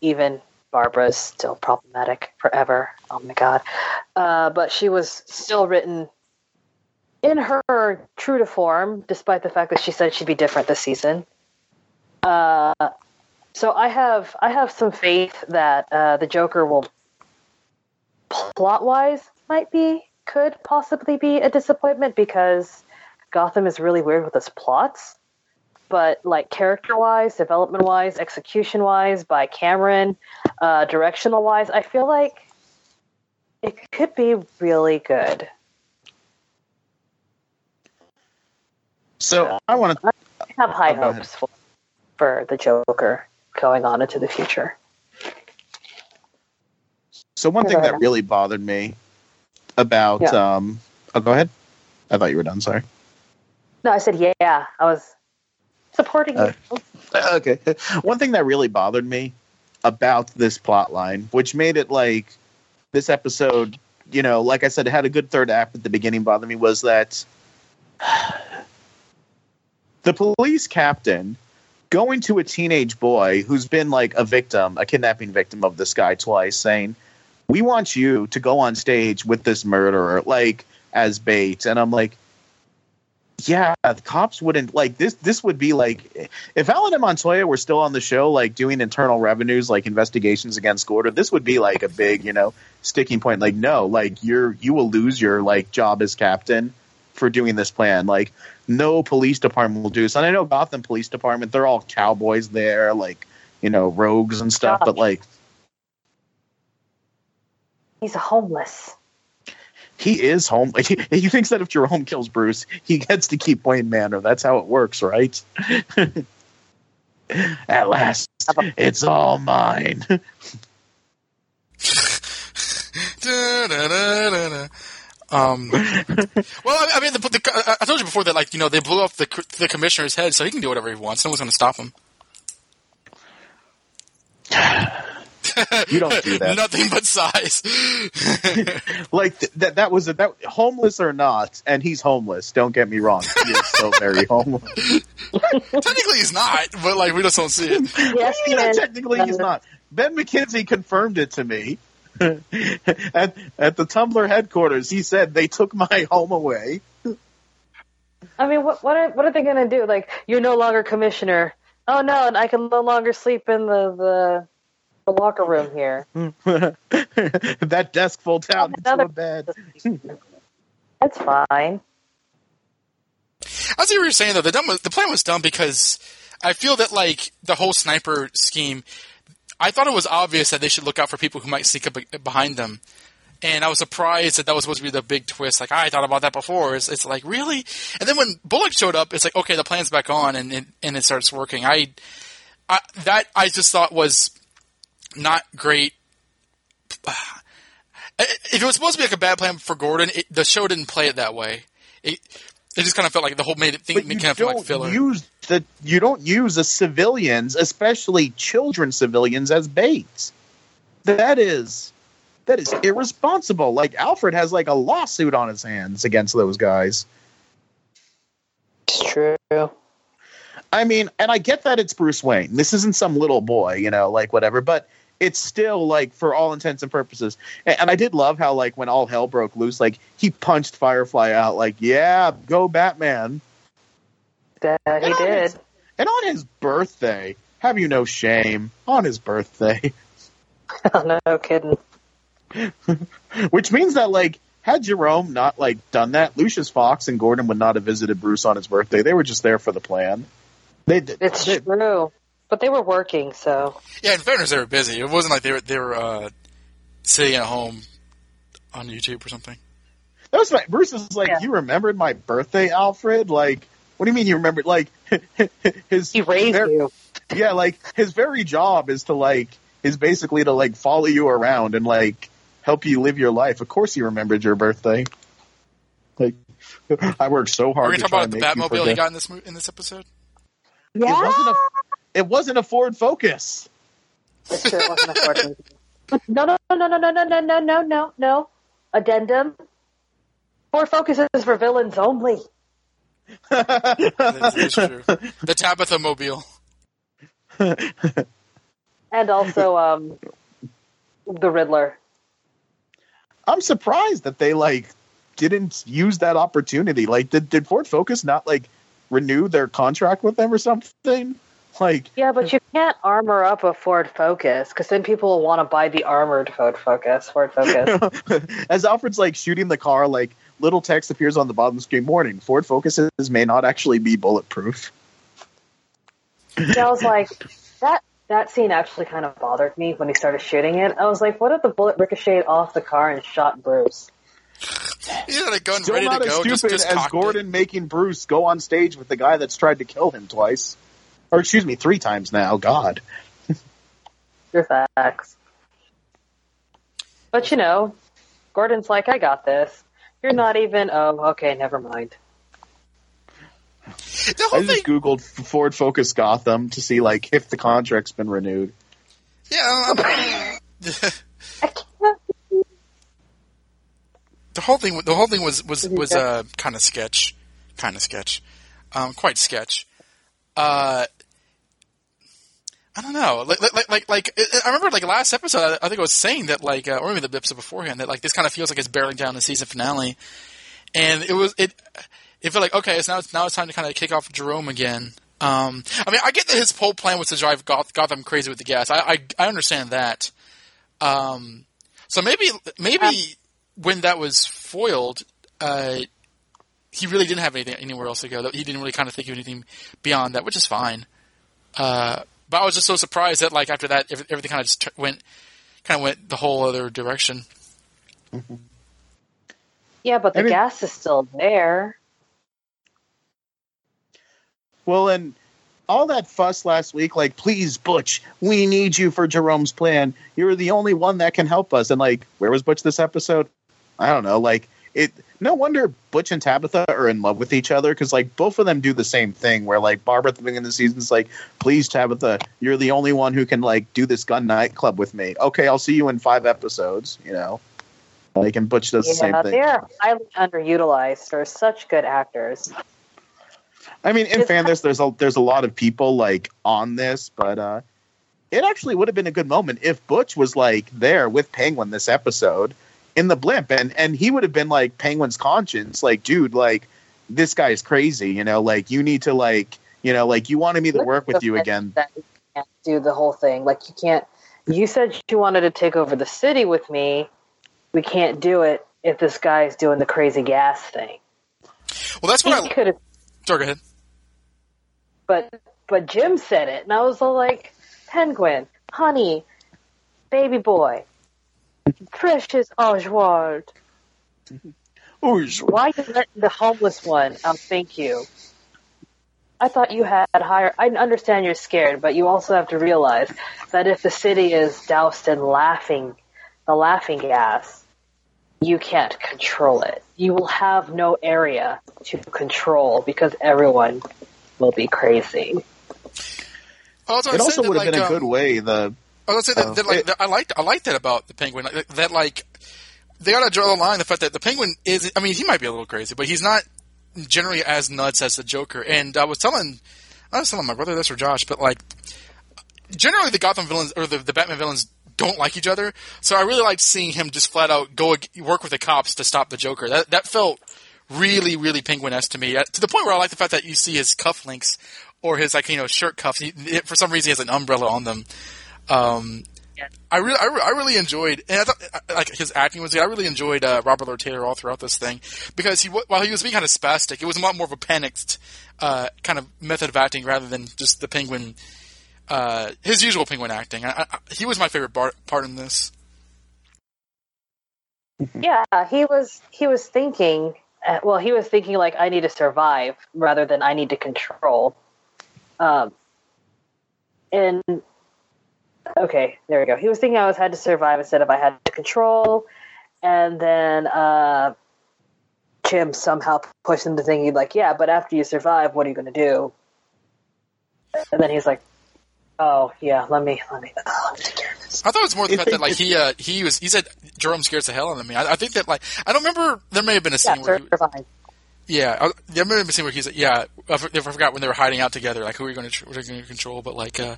even Barbara's still problematic forever. Oh my god. Uh, but she was still written in her true to form, despite the fact that she said she'd be different this season. Uh, so I have I have some faith that uh, the Joker will plot wise might be could possibly be a disappointment because Gotham is really weird with its plots but like character wise, development wise, execution wise, by Cameron, uh, directional wise, I feel like it could be really good. so I want to. Have high Oh, hopes for, for the Joker going on into the future. So one thing that really bothered me about. Yeah. Um, oh, go ahead. I thought you were done. Sorry. No, I said yeah. I was supporting Uh, you. okay. One thing that really bothered me about this plot line, which made it like this episode, you know, like I said, it had a good third act at the beginning, bothered me was that the police captain going to a teenage boy who's been like a victim, a kidnapping victim of this guy twice, saying, We want you to go on stage with this murderer, like as bait. And I'm like, yeah, the cops wouldn't like this. This would be like if Allen and Montoya were still on the show, like doing internal revenues, like investigations against Gordon. This would be like a big, you know, sticking point. Like, no, like you're you will lose your like job as captain for doing this plan. Like, no police department will do this. And I know Gotham Police Department, they're all cowboys there, like you know, rogues and stuff. But like, He's homeless. He is home. He, he thinks that if Jerome kills Bruce, he gets to keep Wayne Manor. That's how it works, right? At last, it's all mine. Da-da-da-da-da. Um, well, I I mean, the, the, I told you before that, like, you know, they blew off the the commissioner's head, so he can do whatever he wants. No one's going to stop him. You don't do that. Nothing but size. like th- that. That was a, that. Homeless or not, and he's homeless. Don't get me wrong. He is so very homeless. Technically, he's not, but like, we just don't see it. Yes, You know, technically, he's not. Ben McKenzie confirmed it to me. at, at the Tumblr headquarters, he said they took my home away. I mean, what what are what are they gonna do? Like, you're no longer commissioner. Oh no, and I can no longer sleep in the the, the locker room here. that desk folds out into Another- a bed. That's fine. I see what you're saying though. The dumb was, the plan was dumb because I feel that like the whole sniper scheme. I thought it was obvious that they should look out for people who might sneak up behind them, and I was surprised that that was supposed to be the big twist. Like I thought about that before. It's, it's like really, and then when Bullock showed up, it's like okay, the plan's back on, and it, and it starts working. I, I that I just thought was not great. If it was supposed to be like a bad plan for Gordon, it, the show didn't play it that way. It, it just kind of felt like the whole made it think But kind of feel don't like filler. use the you don't use the civilians, especially children civilians, as bait. That is that is irresponsible. Like Alfred has like a lawsuit on his hands against those guys. It's true. I mean, and I get that it's Bruce Wayne. This isn't some little boy, you know, like whatever, but it's still like for all intents and purposes. And, and I did love how like when all hell broke loose, like he punched Firefly out like, "Yeah, go Batman." That he And on did. his- and on his birthday, have you no shame? On his birthday. no kidding. Which means that like had Jerome not like done that, Lucius Fox and Gordon would not have visited Bruce on his birthday. They were just there for the plan. They did. It's they- true. But they were working, so Yeah, in fairness, they were busy. It wasn't like they were they were uh, sitting at home on YouTube or something. That was my Bruce is like, Yeah. you remembered my birthday, Alfred? Like, what do you mean you remembered? Like, his he raised ver- you. yeah, like his very job is to like is basically to like follow you around and like help you live your life. Of course, he remembered your birthday. Like, I worked so Are hard we to talking try about the Batmobile he got in this in this episode? It wasn't a. It wasn't a Ford Focus. It's true. It wasn't a Ford. no, no, no, no, no, no, no, no, no, no, no. Addendum. Ford Focus is for villains only. That's, that's true. The Tabitha Mobile. And also, um, the Riddler. I'm surprised that they like didn't use that opportunity. Like, did did Ford Focus not like renew their contract with them or something? Like, Yeah, but you can't armor up a Ford Focus because then people will want to buy the armored Ford Focus. Ford Focus. as Alfred's like shooting the car, like little text appears on the bottom screen. Warning: Ford Focuses may not actually be bulletproof. yeah, I was like, that that scene actually kind of bothered me when he started shooting it. I was like, what if the bullet ricocheted off the car and shot Bruce? He had a gun Still ready to not as go. stupid Just, just as cocked Gordon making Bruce go on stage with the guy that's tried to kill him twice, or excuse me, three times now. God. Your facts. But you know, Gordon's like, I got this. You're not even. Oh, okay, never mind. it. The I whole thing. just googled Ford Focus Gotham to see like if the contract's been renewed. Yeah. I'm- the whole thing. The whole thing was was was uh, kind of sketch, kind of sketch, um, quite sketch. Uh, I don't know. Like, like, like, like, I remember like last episode. I, think I was saying that like, uh, or maybe the episode beforehand that like this kind of feels like it's barreling down the season finale, and it was it. It felt like okay, so now it's now it's time to kind of kick off Jerome again. Um, I mean, I get that his whole plan was to drive Goth- Gotham crazy with the gas. I I, I understand that. Um, so maybe maybe when that was foiled, uh, he really didn't have anything anywhere else to go. He didn't really kind of think of anything beyond that, which is fine. Uh, but I was just so surprised that like after that, everything kind of just t- went kind of went the whole other direction. Mm-hmm. Yeah, but the I mean- gas is still there. Well, and all that fuss last week, like, please, Butch, we need you for Jerome's plan. You're the only one that can help us. And like, where was Butch this episode? I don't know. Like, it. No wonder Butch and Tabitha are in love with each other because like both of them do the same thing. Where like Barbara at the beginning of the season is like, please, Tabitha, you're the only one who can like do this gun nightclub with me. Okay, I'll see you in five episodes. You know, like, and Butch does the same Yeah, thing. they're highly underutilized. They're such good actors. I mean, in fairness, there's a there's a lot of people like on this, but uh, it actually would have been a good moment if Butch was like there with Penguin this episode in the blimp, and and he would have been like Penguin's conscience, like, dude, like this guy's crazy, you know, like you need to like, you know, like you wanted me to work with you again. That you can't do the whole thing. Like you can't. You said you wanted to take over the city with me. We can't do it if this guy's doing the crazy gas thing. Well, that's He what I. could have, Sorry, go ahead. but but Jim said it, and I was all like, "Penguin, honey, baby boy, precious Oswald, why you let the homeless one out? Thank you." I thought you had higher. I understand you're scared, but you also have to realize that if the city is doused in laughing, the laughing gas, you can't control it. You will have no area to control because everyone will be crazy. I It also would have like, been a um, good way. The I was say that, Oh. that, like, It- that I liked I liked that about the penguin. Like, that like they gotta draw the line. The fact that the penguin is. I mean, he might be a little crazy, but he's not generally as nuts as the Joker. And I was telling, I was telling my brother this or Josh, but like generally the Gotham villains or the, the Batman villains don't like each other. So I really liked seeing him just flat out go work with the cops to stop the Joker. That that felt really really penguin esque to me. Uh, To the point where I like the fact that you see his cufflinks or his like you know shirt cuffs. He, for some reason, he has an umbrella on them. Um, I really, I, re- I really enjoyed, and I thought like his acting was good. I really enjoyed uh, Robin Lord Taylor all throughout this thing because he, while he was being kind of spastic, it was a lot more of a panicked uh, kind of method of acting rather than just the penguin, uh, his usual penguin acting. I, I, he was my favorite bar- part in this. Yeah, he was he was thinking. Uh, well, he was thinking like I need to survive rather than I need to control. Um, and okay, there we go. He was thinking I was had to survive instead of I had to control. And then uh, Jim somehow pushed him to thinking like, yeah, but after you survive, what are you going to do? And then he's like, oh yeah, let me let me, oh, let me take care of this. I thought it was more the fact that like he uh, he was he said Jerome scares the hell out of me. I, I think that like I don't remember there may have been a scene Yeah, where he, survive. Yeah, I, there may have been a scene where he's like, yeah, I forgot when they were hiding out together, like who are you going to going to control? But like, uh,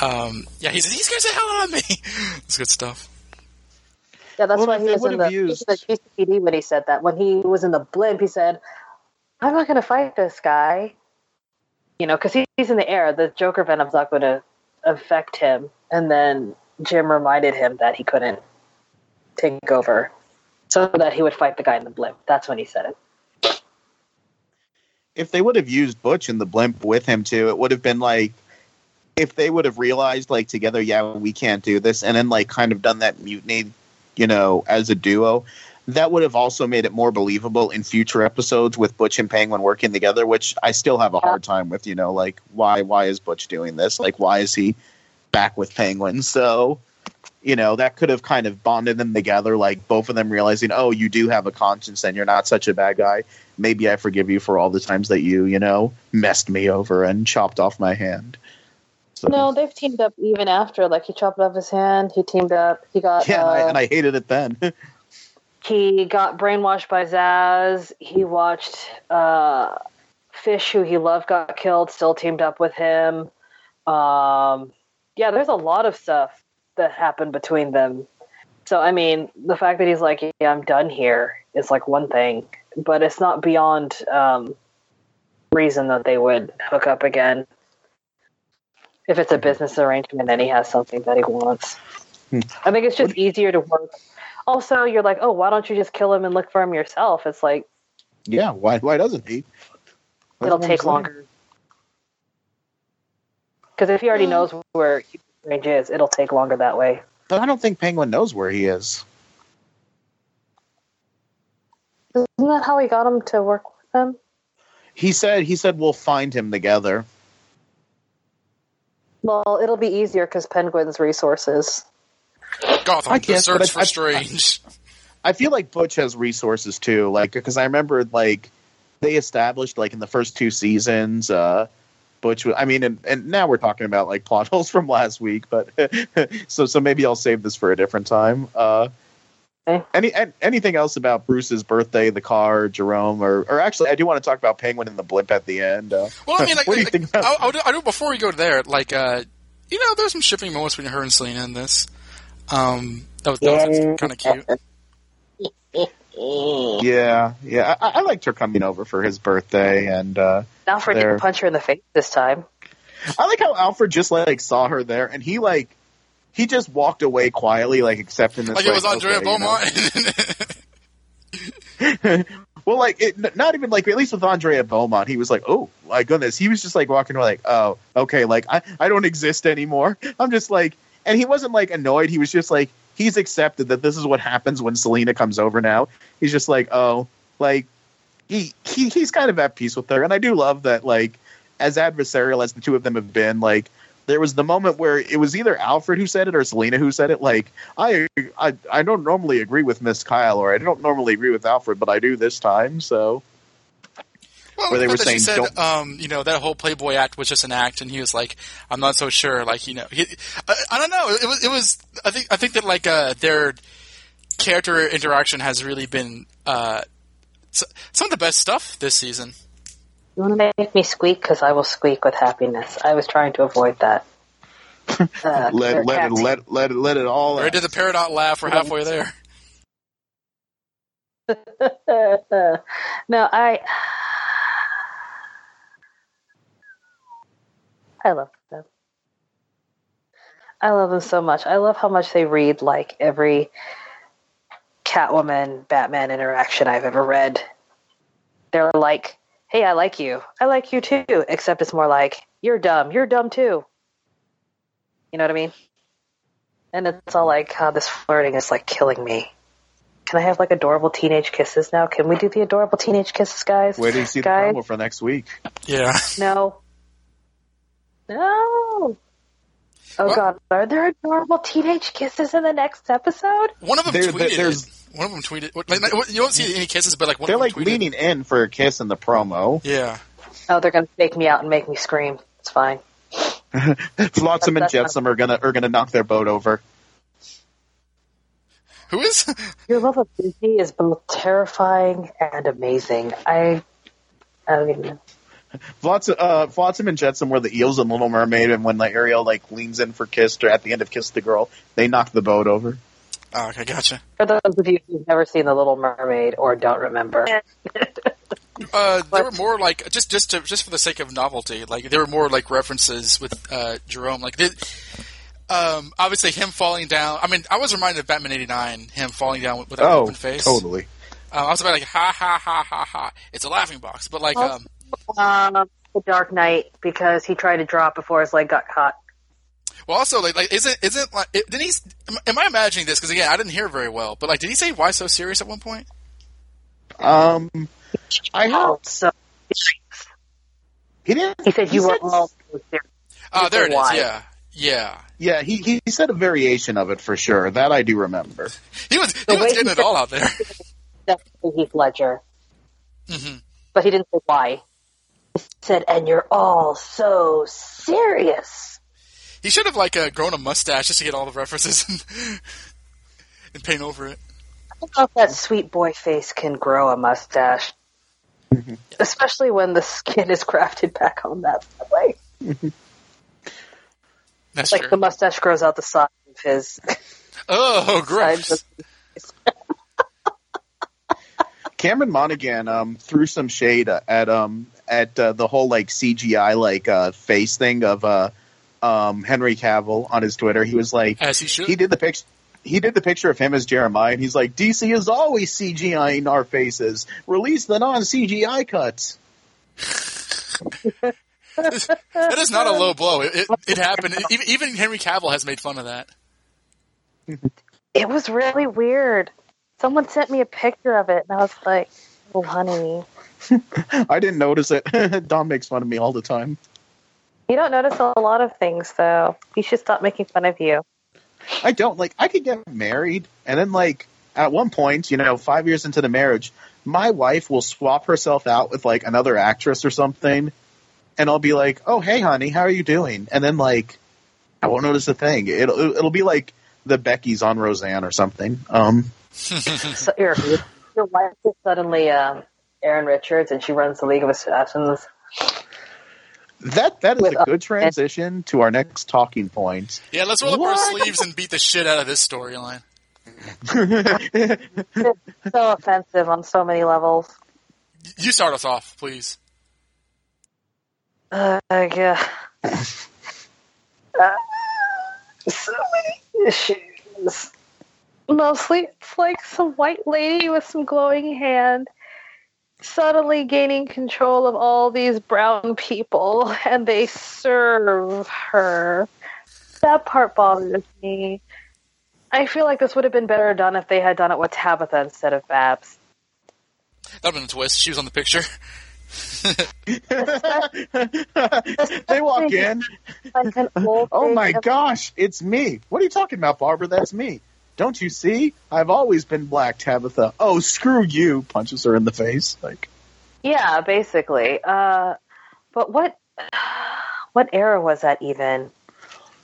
um, yeah, he says he scares the hell out of me. It's good stuff. Yeah, that's Well, why he was in the, used- he was in the GCPD when he said that. When he was in the blimp, he said, "I'm not going to fight this guy," you know, because he, he's in the air. The Joker venom's not going to affect him. And then Jim reminded him that he couldn't take over, so that he would fight the guy in the blimp. That's when he said it. if they would have used Butch in the blimp with him too, it would have been like if they would have realized like together, yeah, we can't do this, and then like kind of done that mutiny, you know, as a duo. That would have also made it more believable in future episodes with Butch and Penguin working together, which I still have a hard time with. You know, like why why is Butch doing this? Like why is he back with Penguin? So, you know, that could have kind of bonded them together. Like both of them realizing, oh, you do have a conscience, and you're not such a bad guy maybe I forgive you for all the times that you, you know, messed me over and chopped off my hand. So, No, they've teamed up even after. Like he chopped off his hand. He teamed up. He got. yeah, and, I, uh, and I hated it then. he got brainwashed by Zsasz. He watched uh, Fish, who he loved, got killed. Still teamed up with him. Um, yeah, there's a lot of stuff that happened between them. So I mean, the fact that he's like, "Yeah, I'm done here," is like one thing, but it's not beyond um, reason that they would hook up again. If it's a business arrangement and he has something that he wants, Hmm. I think it's just easier to work also you're like oh why don't you just kill him and look for him yourself it's like yeah, why why doesn't he? That's it'll take longer because if he already knows where range is it'll take longer that way But I don't think Penguin knows where he is. Isn't that how he got him to work with him? He said he said we'll find him together. Well, it'll be easier because Penguin's resources. Gotham, I the guess, but search for I- Strange. I feel like Butch has resources too, like because I remember like they established like in the first two seasons, uh, Butch. I mean, and, and now we're talking about like plot holes from last week, but so so maybe I'll save this for a different time. Uh, Okay. any anything else about Bruce's birthday, the car, Jerome, or or actually, I do want to talk about Penguin and the blimp at the end. Uh, Well, I mean, like, what do you like, think? About- I'll, I'll, do, I'll do before we go there. Like, uh, you know, there's some shipping moments between her and Selina in this. Um, that was, that was kind of cute. yeah, yeah, I, I liked her coming over for his birthday, and uh, Alfred There. didn't punch her in the face this time. I like how Alfred just like saw her there, and he like he just walked away quietly, like accepting this. Like it was Andrea okay, you know. Beaumont. well, like it, not even like at least with Andrea Beaumont, he was like, oh my goodness, he was just like walking away, like, oh okay, like I I don't exist anymore. I'm just like, and he wasn't like annoyed. He was just like he's accepted that this is what happens when Selina comes over. Now he's just like, oh, like he he he's kind of at peace with her, and I do love that like as adversarial as the two of them have been, like there was the moment where it was either Alfred who said it or Selina who said it. Like I, I, I don't normally agree with Miss Kyle, or I don't normally agree with Alfred, but I do this time. So Well, Where they were fact that she saying, um, you know, that whole Playboy act was just an act, and he was like, "I'm not so sure." Like, you know, he, I, I don't know. It was, it was. I think, I think that like uh, their character interaction has really been uh, some of the best stuff this season. You want to make me squeak? Because I will squeak with happiness. I was trying to avoid that. Uh, let let it cats. let let it let it all. Right out. to the Peridot laugh. We're halfway there. no, I. I love them. I love them so much. I love how much they read like every Catwoman Batman interaction I've ever read. They're like, "Hey, I like you. I like you too." Except it's more like, "You're dumb. You're dumb too." You know what I mean? And it's all like, "How this flirting is like killing me." Can I have like adorable teenage kisses now? Can we do the adorable teenage kisses, guys? Wait till you see the guys? promo for next week. Yeah. No. No. Oh What? God, are there adorable teenage kisses in the next episode? One of them There- tweeted. there's- it. One of them tweeted. Like, like, you don't see any kisses, but like one They're of them like tweeted. leaning in for a kiss in the promo. Yeah. Oh, they're gonna fake me out and make me scream. It's fine. Flotsam and Jetsam are gonna are gonna knock their boat over. Who is? Your love of Disney is both terrifying and amazing. I, I don't even know. Flotsam, uh, Flotsam and Jetsam were the eels in Little Mermaid, and when like Ariel like leans in for Kiss, or at the end of Kiss the Girl, they knock the boat over. Oh, okay, gotcha. For those of you who've never seen The Little Mermaid or don't remember, Uh, they were more like just just to, just for the sake of novelty. Like they were more like references with uh, Jerome. Like they, um, obviously him falling down. I mean, I was reminded of Batman '89, him falling down with, with an Oh, open face. totally. Uh, I was about like ha ha ha ha ha. It's a laughing box, but like um, um, The Dark Knight because he tried to drop before his leg got caught. Well, also like like isn't isn't like it, didn't he? am- Am I imagining this? Because again, I didn't hear very well. But like, did he say why so serious at one point? Um, I heard Oh, so he didn't. he said you were said- all so. Oh, there it is. Why? Yeah, yeah. Yeah, he he said a variation of it for sure. That I do remember. He was he The was getting he it all out there. Definitely Heath Ledger. hmm But he didn't say why. He said, and you're all so serious. He should have like uh, grown a mustache just to get all the references and, and paint over it. I don't know if that sweet boy face can grow a mustache. Especially when the skin is grafted back on that way. That's Like true. the mustache grows out the side of his oh, sides gross. Cameron Monaghan um, threw some shade at um at uh, the whole like CGI like uh, face thing of uh, um, Henry Cavill on his Twitter. He was like, As he should. he did the picture. He did the picture of him as Jeremiah, and he's like, DC is always CGIing our faces. Release the non CGI cuts. that is not a low blow. It, it, it happened. Even, even Henry Cavill has made fun of that. It was really weird. Someone sent me a picture of it, and I was like, "Oh, honey, I didn't notice it. Dom makes fun of me all the time. You don't notice a lot of things, though. You should stop making fun of you." I don't like. I could get married, and then like at one point, you know, five years into the marriage, my wife will swap herself out with like another actress or something, and I'll be like, "Oh, hey, honey, how are you doing?" And then like, I won't notice a thing. It'll it'll be like the Becky's on Roseanne or something. Um, So your your wife is suddenly um, Erin Richards, and she runs the League of Assassins. That that is a good transition to our next talking point. Yeah, let's roll up our sleeves and beat the shit out of this storyline. So offensive on so many levels. You start us off, please. Uh, yeah. Uh, so many issues. Mostly, it's like some white lady with some glowing hand suddenly gaining control of all these brown people, and they serve her. That part bothers me. I feel like this would have been better done if they had done it with Tabitha instead of Babs. That'd been a twist. She was on the picture. they walk in. Like Oh my gosh, it's me. What are you talking about, Barbara? That's me. Don't you see? I've always been black, Tabitha. Oh, screw you. Punches her in the face. Like, Yeah, basically. Uh, but what what era was that even?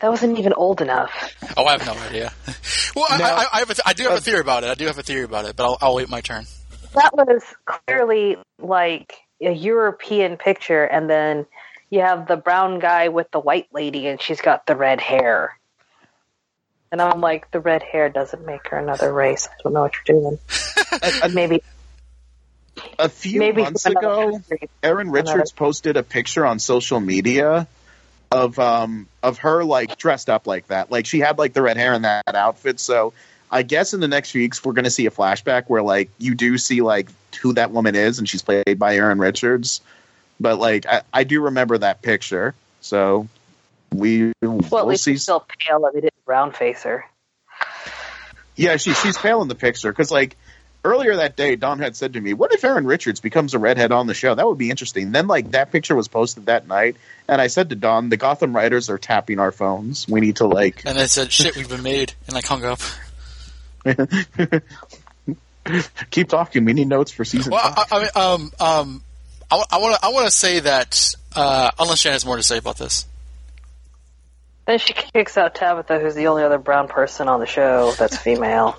That wasn't even old enough. Oh, I have no idea. well, I, No. I, I, have a th- I do have a theory about it. I do have a theory about it, but I'll, I'll wait my turn. That was clearly like a European picture, and then you have the brown guy with the white lady, and she's got the red hair. And I'm like, the red hair doesn't make her another race. I don't know what you're doing. Maybe, a few maybe months ago. Erin Richards posted a picture on social media of um of her like dressed up like that. Like she had like the red hair in that outfit. So I guess in the next few weeks we're gonna see a flashback where like you do see like who that woman is and she's played by Erin Richards. But like I, I do remember that picture. So we Well, we'll least see. she's still pale, and they didn't brown face her. Yeah, she she's pale in the picture because like earlier that day, Don had said to me, "What if Erin Richards becomes a redhead on the show? That would be interesting." Then like that picture was posted that night, and I said to Don, "The Gotham writers are tapping our phones. We need to like." And I said, "Shit, we've been made," and I hung up. Keep talking. We need notes for season Well, five. I, I mean, um, um, I want to, I want to say that uh, unless Shannon has more to say about this. Then she kicks out Tabitha, who's the only other brown person on the show that's female.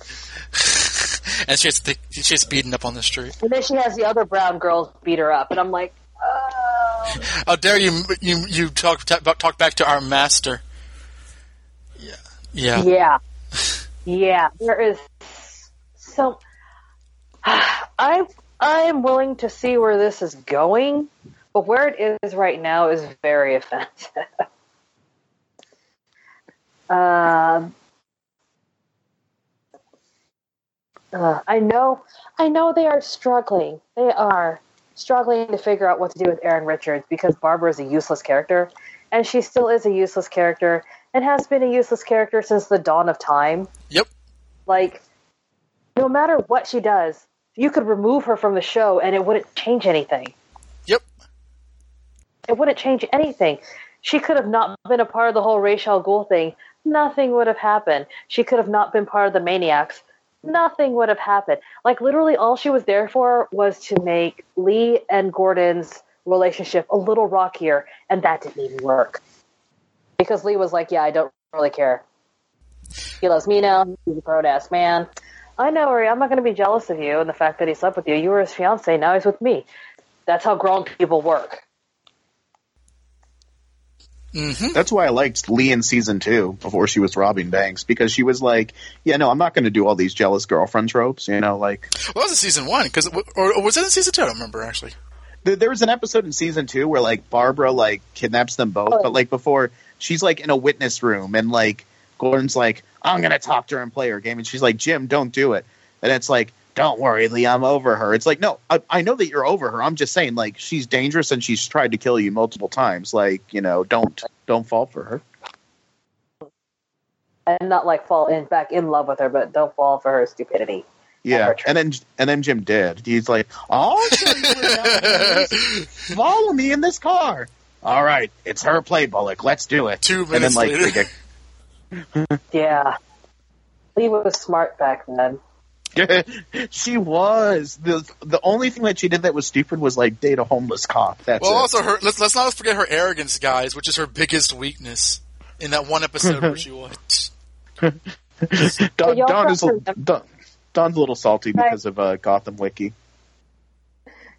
and she has, to, she has beaten up on the street. And then she has the other brown girls beat her up, and I'm like, How dare you you you talk ta- talk back to our master? Yeah, yeah. yeah, yeah. There is so. I I am willing to see where this is going, but where it is right now is very offensive. Um. Uh, I know, I know they are struggling. They are struggling to figure out what to do with Erin Richards because Barbara is a useless character, and she still is a useless character and has been a useless character since the dawn of time. Yep. Like, no matter what she does, you could remove her from the show and it wouldn't change anything. Yep. It wouldn't change anything. She could have not been a part of the whole Ra's al Ghul thing. Nothing would have happened. She could have not been part of the Maniacs. Nothing would have happened. Like, literally, all she was there for was to make Lee and Gordon's relationship a little rockier, and that didn't even work. Because Lee was like, Yeah, I don't really care. He loves me now. He's a grown ass man. I know, Ori, I'm not going to be jealous of you and the fact that he slept with you. You were his fiance, now he's with me. That's how grown people work. Mm-hmm. That's why I liked Lee in season two before she was robbing banks because she was like, "Yeah, no, I'm not going to do all these jealous girlfriend tropes." You know, like Well, that was in season one, because or, or was it in season two? I don't remember actually. There there was an episode in season two where like Barbara like kidnaps them both, Oh. but like before she's like in a witness room and like Gordon's like, I'm gonna talk to her and play her game, and she's like, Jim, don't do it. And it's like, don't worry, Lee, I'm over her. It's like, no, I, I know that you're over her. I'm just saying, like, she's dangerous and she's tried to kill you multiple times. Like, you know, don't don't fall for her. and not like fall in back in love with her, but don't fall for her stupidity. Yeah, Never and then and then Jim did. He's like, "I'll show you where that is. Follow me in this car." All right, it's her play, Bullock. Let's do it. Two and then minutes like later. they Yeah, Lee was smart back then. Get- she was the the only thing that she did that was stupid was like date a homeless cop. That's Well, it. also her. Let's let's not forget her arrogance, guys, which is her biggest weakness in that one episode where she was. Don, Don is a, have Don, Don's a little salty Right. because of uh, Gotham Wiki.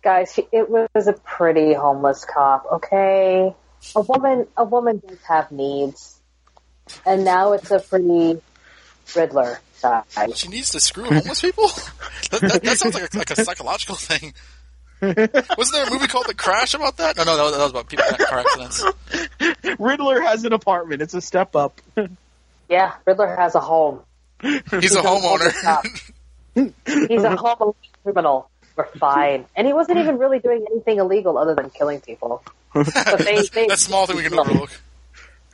Guys, she, it was a pretty homeless cop. Okay, a woman, a woman does have needs, and now it's a pretty Riddler side. She needs to screw homeless people. That, that, that sounds like a, like a psychological thing. Wasn't there a movie called The Crash about that? No, no, that was, that was about people that car accidents. Riddler has an apartment. It's a step up. Yeah, Riddler has a home. He's a homeowner. He's a homeless criminal. We're fine, and he wasn't even really doing anything illegal other than killing people. But they, they, that small thing we can overlook.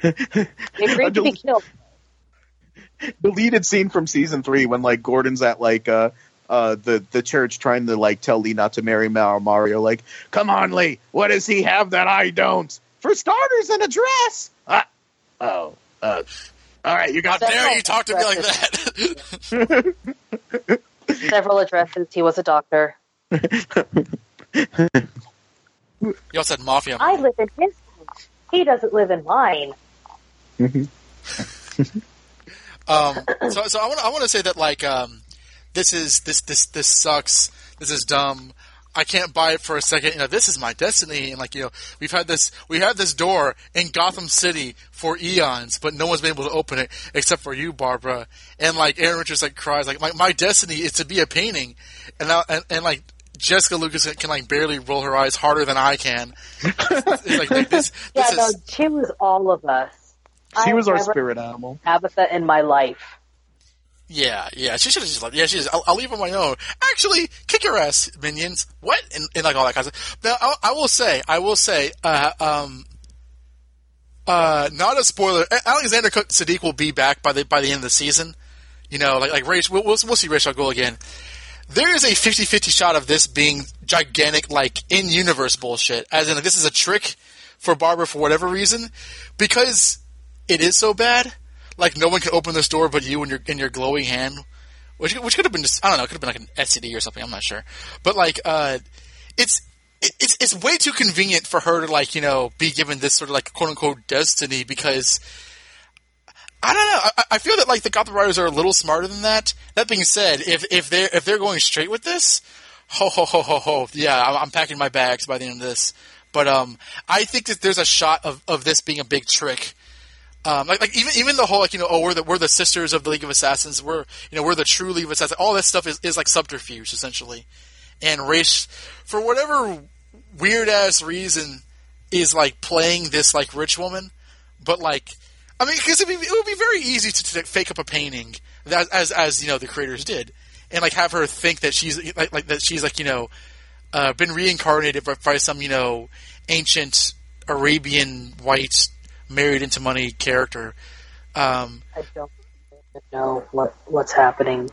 they agreed to be killed. deleted scene from season three when like Gordon's at like uh uh the the church trying to like tell Lee not to marry Mar- Mario. Like, come on, Lee, what does he have that I don't? For starters, an address. Ah, oh, uh, all right, you got How there. you talked to me like that? Several addresses. He was a doctor. you also had mafia. I live in his house. He doesn't live in mine. Um, so, so I want I want to say that like um, this is this this this sucks. This is dumb. I can't buy it for a second. You know, this is my destiny, and like you know, we've had this we had this door in Gotham City for eons, but no one's been able to open it except for you, Barbara. And like Erin Richards like cries like my my destiny is to be a painting, and now and, and like. Jessica Lucas can like barely roll her eyes harder than I can. It's like, like, this, Yeah, this no, is she was all of us. She I've was our spirit animal. Tabitha in my life. Yeah, yeah. She should have just left. Yeah, she just. I'll, I'll leave on my own. Actually, kick your ass, minions. What? And, and like all that kind of stuff. Now, I, I will say, I will say, uh, um, uh, not a spoiler. Alexander Cook- Siddig will be back by the by the end of the season. You know, like like Ra's, we'll, we'll we'll see Ra's al Ghul again. There is a 50-50 shot of this being gigantic, like in universe bullshit. As in, like, this is a trick for Barbara for whatever reason, because it is so bad. Like no one can open this door but you and your in your glowing hand, which which could have been just I don't know, could have been like an STD or something. I'm not sure, but like uh, it's it's it's way too convenient for her to like you know be given this sort of like quote unquote destiny because I don't know. I, I feel that like the Gotham writers are a little smarter than that. That being said, if if they're if they're going straight with this, ho ho ho ho ho, yeah, I'm, I'm packing my bags by the end of this. But um, I think that there's a shot of, of this being a big trick. Um, like, like even even the whole like you know oh we're the we're the sisters of the League of Assassins. We're you know we're the true League of Assassins. All that stuff is, is like subterfuge essentially, and Ra's for whatever weird ass reason is like playing this like rich woman, but like I mean because it would be very easy to, to fake up a painting that, as as you know the creators did, and like have her think that she's like, like that she's like you know uh, been reincarnated by, by some you know ancient Arabian white married into money character. Um, I don't know what what's happening.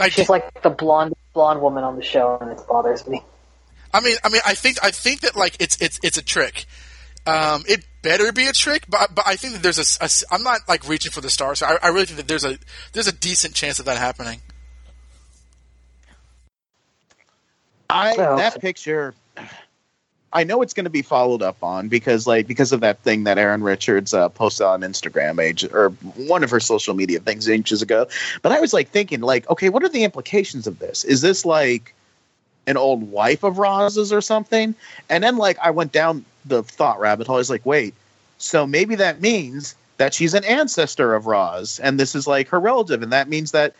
I, She's like the blonde blonde woman on the show, and it bothers me. I mean, I mean, I think I think that like it's it's it's a trick. Um, it better be a trick, but but I think that there's a, a s- I'm not like reaching for the stars. I, I really think that there's a there's a decent chance of that happening. I that picture. I know it's going to be followed up on because, like, because of that thing that Erin Richards uh, posted on Instagram age or one of her social media things ages ago. But I was like thinking, like, okay, what are the implications of this? Is this like an old wife of Roz's or something? And then, like, I went down the thought rabbit hole. I was like, wait, so maybe that means that she's an ancestor of Roz, and this is like her relative, and that means that.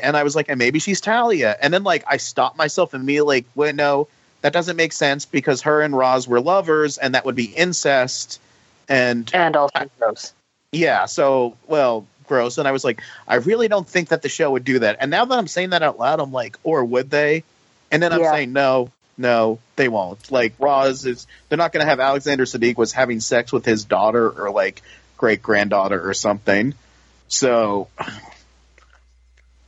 And I was like, and maybe she's Talia. And then, like, I stopped myself and immediately, like, wait, no, that doesn't make sense because her and Ra's were lovers, and that would be incest. And And also gross. yeah, so well, gross. And I was like, I really don't think that the show would do that. And now that I'm saying that out loud, I'm like, or would they? And then I'm Yeah. saying, no, no, they won't. Like Ra's is, they're not going to have Alexander Siddig was having sex with his daughter or like great granddaughter or something. So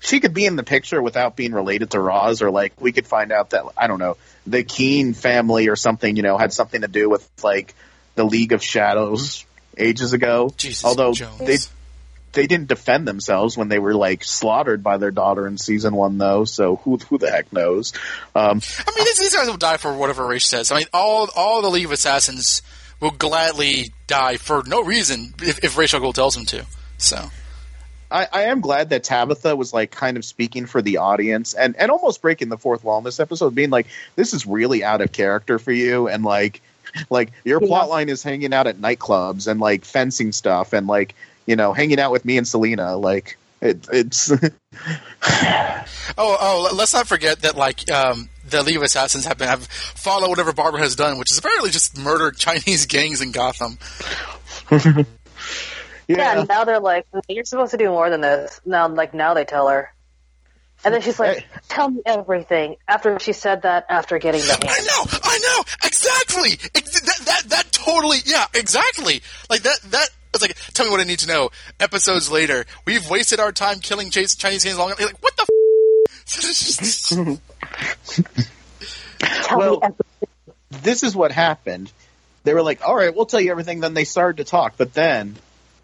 she could be in the picture without being related to Ra's, or like we could find out that I don't know the Kean family or something. You know, had something to do with like the League of Shadows ages ago. Jesus Although Jones. they they didn't defend themselves when they were like slaughtered by their daughter in season one, though. So who who the heck knows? Um, I mean, these, these guys will die for whatever Ra's says. I mean, all all the League of Assassins will gladly die for no reason if, if Ra's al Ghul tells them to. So I, I am glad that Tabitha was like kind of speaking for the audience and, and almost breaking the fourth wall in this episode, being like, "This is really out of character for you," and like, like your Yeah. plot line is hanging out at nightclubs and like fencing stuff and like you know hanging out with me and Selina. Like it, it's Oh, oh, let- let's not forget that like um, the League of Assassins have been have followed whatever Barbara has done, which is apparently just murdered Chinese gangs in Gotham. Yeah, and now they're like, you're supposed to do more than this. Now, like now they tell her, and then she's like, Hey. tell me everything. After she said that, after getting the I know, I know, exactly. That, that that totally, yeah, exactly. Like that that. It's like, tell me what I need to know. Episodes later, we've wasted our time killing Chase, Chinese gangs long. You're like, what the? F-? It's just- Tell Well- me everything. this is what happened. They were like, "All right, we'll tell you everything." Then they started to talk, but then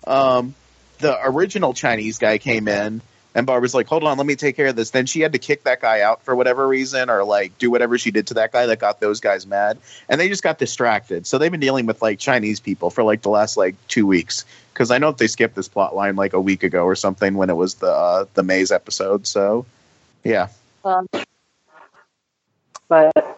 um, the original Chinese guy came in, and Barbara's like, "Hold on, let me take care of this." Then she had to kick that guy out for whatever reason, or like do whatever she did to that guy that got those guys mad, and they just got distracted. So they've been dealing with like Chinese people for like the last like two weeks. Because I know they skipped this plot line like a week ago or something when it was the uh, the maze episode. So yeah, Um, but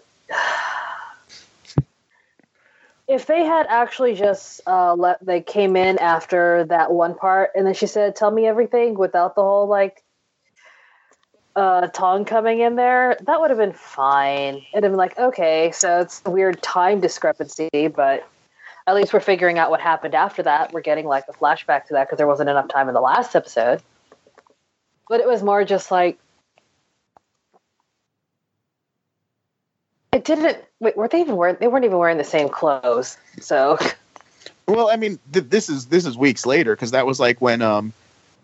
if they had actually just uh, let they came in after that one part, and then she said, "Tell me everything," without the whole like uh, Tong coming in there, that would have been fine. It'd have been like, okay, so it's a weird time discrepancy, but at least we're figuring out what happened after that. We're getting like a flashback to that because there wasn't enough time in the last episode. But it was more just like it didn't. Wait, were they even wearing? They weren't even wearing the same clothes. So Well, I mean, th- this is this is weeks later because that was like when um,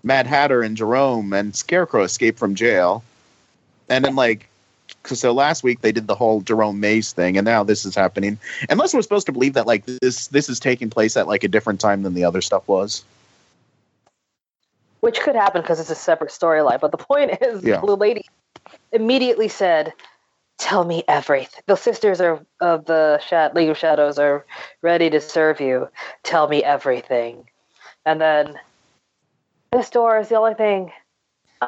Mad Hatter and Jerome and Scarecrow escaped from jail, and then like, 'cause so last week they did the whole Jerome Maze thing, and now this is happening. Unless we're supposed to believe that like this this is taking place at like a different time than the other stuff was. which could happen because it's a separate storyline. But the point is, Yeah. the blue lady immediately said, "Tell me everything." The sisters are of the League of Shadows are ready to serve you. Tell me everything, and then this door is the only thing.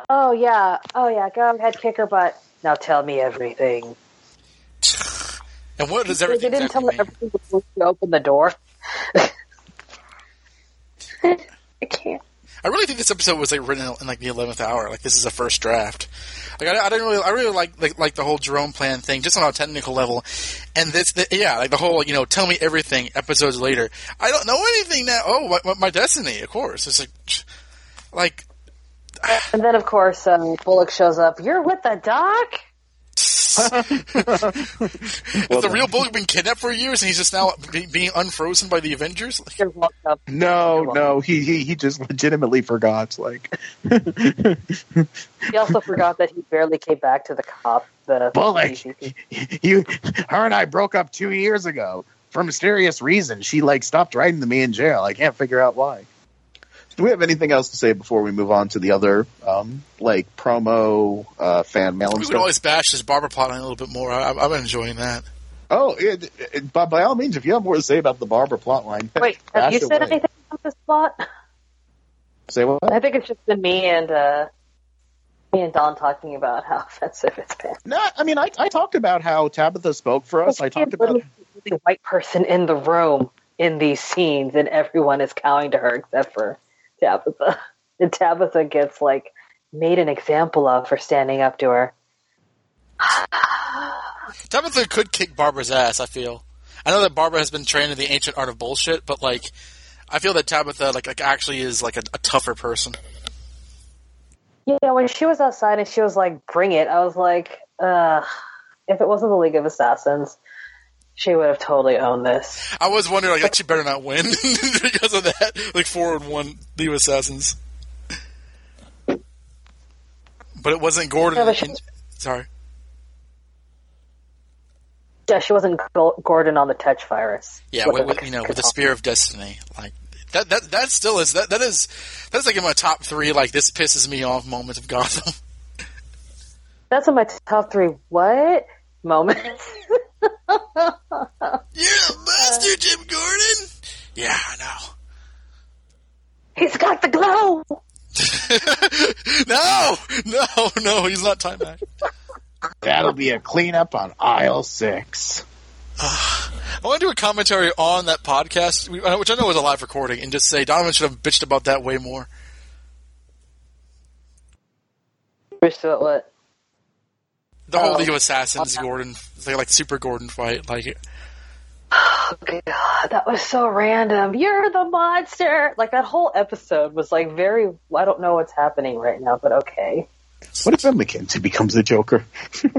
Oh yeah, oh yeah. Go ahead, kick her butt. Now tell me everything. and what does everything? They didn't exactly tell me everything she opened the door. I can't. I really think this episode was like written in like the eleventh hour. Like this is a first draft. Like I, I didn't really, I really like, like like the whole Jerome plan thing, just on a technical level. And this, the, yeah, like the whole you know, tell me everything. Episodes later, I don't know anything now. Oh, my, my- my destiny, of course. It's like, like And then, of course, um, Bullock shows up. You're with the doc? Has the real Bullock been kidnapped for years and he's just now be, being unfrozen by the Avengers? Like, You're welcome. No, no, he he he just legitimately forgot. Like He also forgot that he barely came back to the cop. The Bullock, you, her and I broke up two years ago for mysterious reasons. She like stopped writing to me in jail. I can't figure out why. Do we have anything else to say before we move on to the other um, like promo uh, fan mail we and could stuff? always bash this Barbara plot line a little bit more. I, I'm enjoying that. Oh, it, it, by, by all means, if you have more to say about the Barbara plotline, Wait, have bash you said away. anything about this plot? Say what? I think it's just been me and uh, me and Don talking about how offensive it's been. No, I mean, I, I talked about how Tabitha spoke for us. I talked about the white person in the room in these scenes, and everyone is cowing to her except for Tabitha. And Tabitha gets like made an example of for standing up to her. Tabitha could kick Barbara's ass. I feel. I know that Barbara has been trained in the ancient art of bullshit, but like, I feel that Tabitha like, like actually is like a, a tougher person. Yeah, when she was outside and she was like, "Bring it," I was like, "Uh, if it wasn't the League of Assassins, she would have totally owned this." I was wondering like, she better not win because of that. Like four and one the Assassins. but it wasn't Gordon. Yeah, she- in- sorry. Yeah, she wasn't Gordon on the Tetch virus. Yeah, with, with, you know, with the spear of destiny, like that. That that still is that that is that's like in my top three. Like this pisses me off moments of Gotham. That's in my top three. What moments? Yeah, Master Jim Gordon. Yeah, I know. He's got the glow. no, no, no, he's not time back. That'll be a cleanup on aisle six. I want to do a commentary on that podcast, uh, which I know was a live recording, and just say Donovan should have bitched about that way more. We're still what? The whole Oh. League of Assassins, Gordon, like, like Super Gordon fight, like Oh, God, that was so random. You're the monster. Like that whole episode was like very. I don't know what's happening right now, but okay. What if Ed McKenzie becomes the Joker?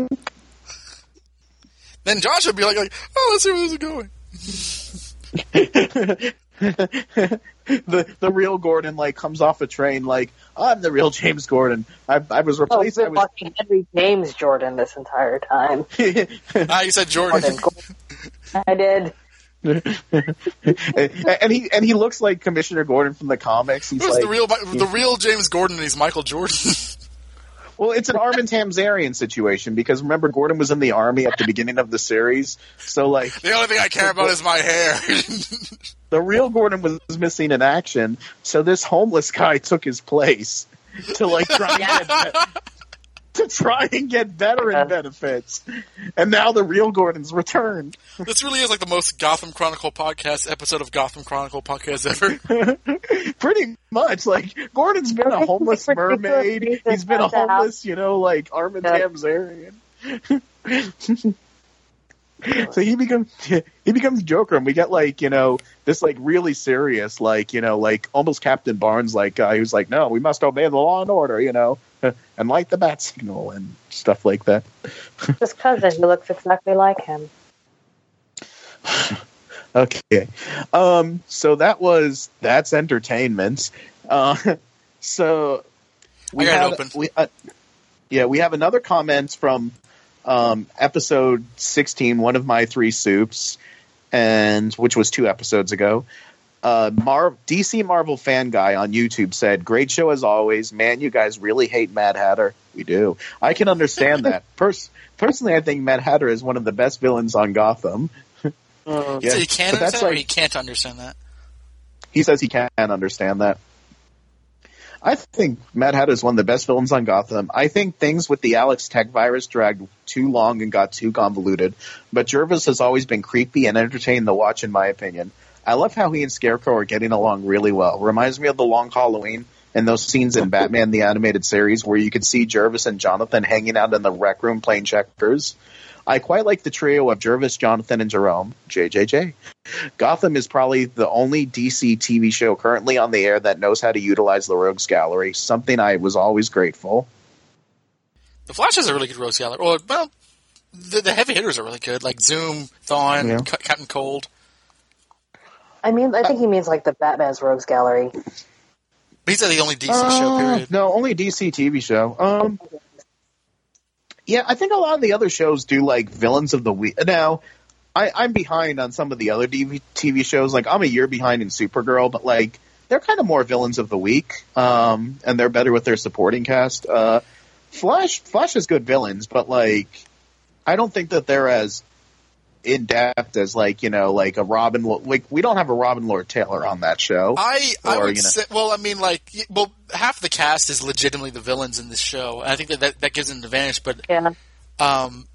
then Josh would be like, like, oh, let's see where this is going. the the real Gordon like comes off a train like I'm the real James Gordon. I, I was Oh, replaced. we've I been was watching Henry James Jordan this entire time. Ah, you said Jordan. Jordan. I did. and he and he looks like Commissioner Gordon from the comics. He's like, the real the real James Gordon? and He's Michael Jordan. Well, it's an Armin Tamzarian situation because remember Gordon was in the army at the beginning of the series, so like the only thing I care about is my hair. the real Gordon was missing in action. So this homeless guy took his place to like try and get to try and get veteran benefits, and now the real Gordon's returned. this really is like the most Gotham Chronicle podcast episode of Gotham Chronicle podcast ever. Pretty much, like Gordon's been a homeless mermaid. He's been a not to have- homeless, you know, like Armin Yeah. Tamzarian. so he becomes he becomes Joker, and we get like you know this like really serious, like you know, like almost Captain Barnes like guy who's like, no, we must obey the law and order, you know, and light the bat signal and stuff like that. His cousin, who looks exactly like him. Okay. Um, so that was that's entertainment. Uh, so we I got have, open. We, uh, yeah, we have another comment from um, episode 16, one of my three soups, and which was two episodes ago. Uh, Mar- DC Marvel fan guy on YouTube said, "Great show as always, man. You guys really hate Mad Hatter. We do. I can understand that. Pers- personally, I think Mad Hatter is one of the best villains on Gotham. so Yeah, you can but that's understand, or like- you can't understand that. He says he can't understand that. I think Mad Hatter is one of the best villains on Gotham. I think things with the Alice Tetch virus dragged too long and got too convoluted, but Jervis has always been creepy and entertaining to watch, in my opinion. I love how he and Scarecrow are getting along really well. Reminds me of the Long Halloween and those scenes in Batman the Animated Series where you could see Jervis and Jonathan hanging out in the rec room playing checkers. I quite like the trio of Jervis, Jonathan, and Jerome. JJJ. Gotham is probably the only DC TV show currently on the air that knows how to utilize the Rogues Gallery, something I was always grateful. The Flash has a really good Rogues gallery. Or, well, the, the heavy hitters are really good, like Zoom, Thawne, Yeah. Ca- Captain Cold. I mean, I think he means like the Batman's Rogues Gallery. These are the only DC show, Uh, period. No, only DC TV show. Um, yeah, I think a lot of the other shows do like villains of the week. Now, I, I'm behind on some of the other DV, TV shows. Like I'm a year behind in Supergirl, but like they're kind of more villains of the week, um, and they're better with their supporting cast. Uh, Flash, Flash has good villains, but like I don't think that they're as in depth as like you know like a Robin. Like we don't have a Robin Lord Taylor on that show. I I would you know- say, well, I mean, like, well, half the cast is legitimately the villains in this show, and I think that that, that gives it an advantage. But Yeah. um,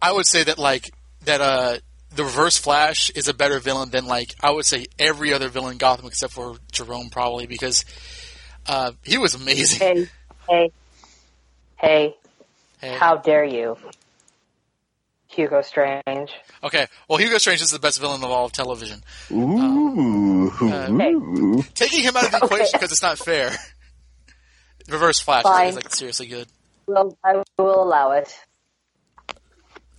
I would say that like that uh, the Reverse Flash is a better villain than like I would say every other villain in Gotham except for Jerome, probably because uh, he was amazing. Hey, hey, hey! Hey. How dare you, Hugo Strange? Okay, well, Hugo Strange is the best villain of all of television. Ooh, Hey. ooh. Taking him out of the equation because it's not fair. Reverse Flash Fine. is like seriously good. Well, I will allow it.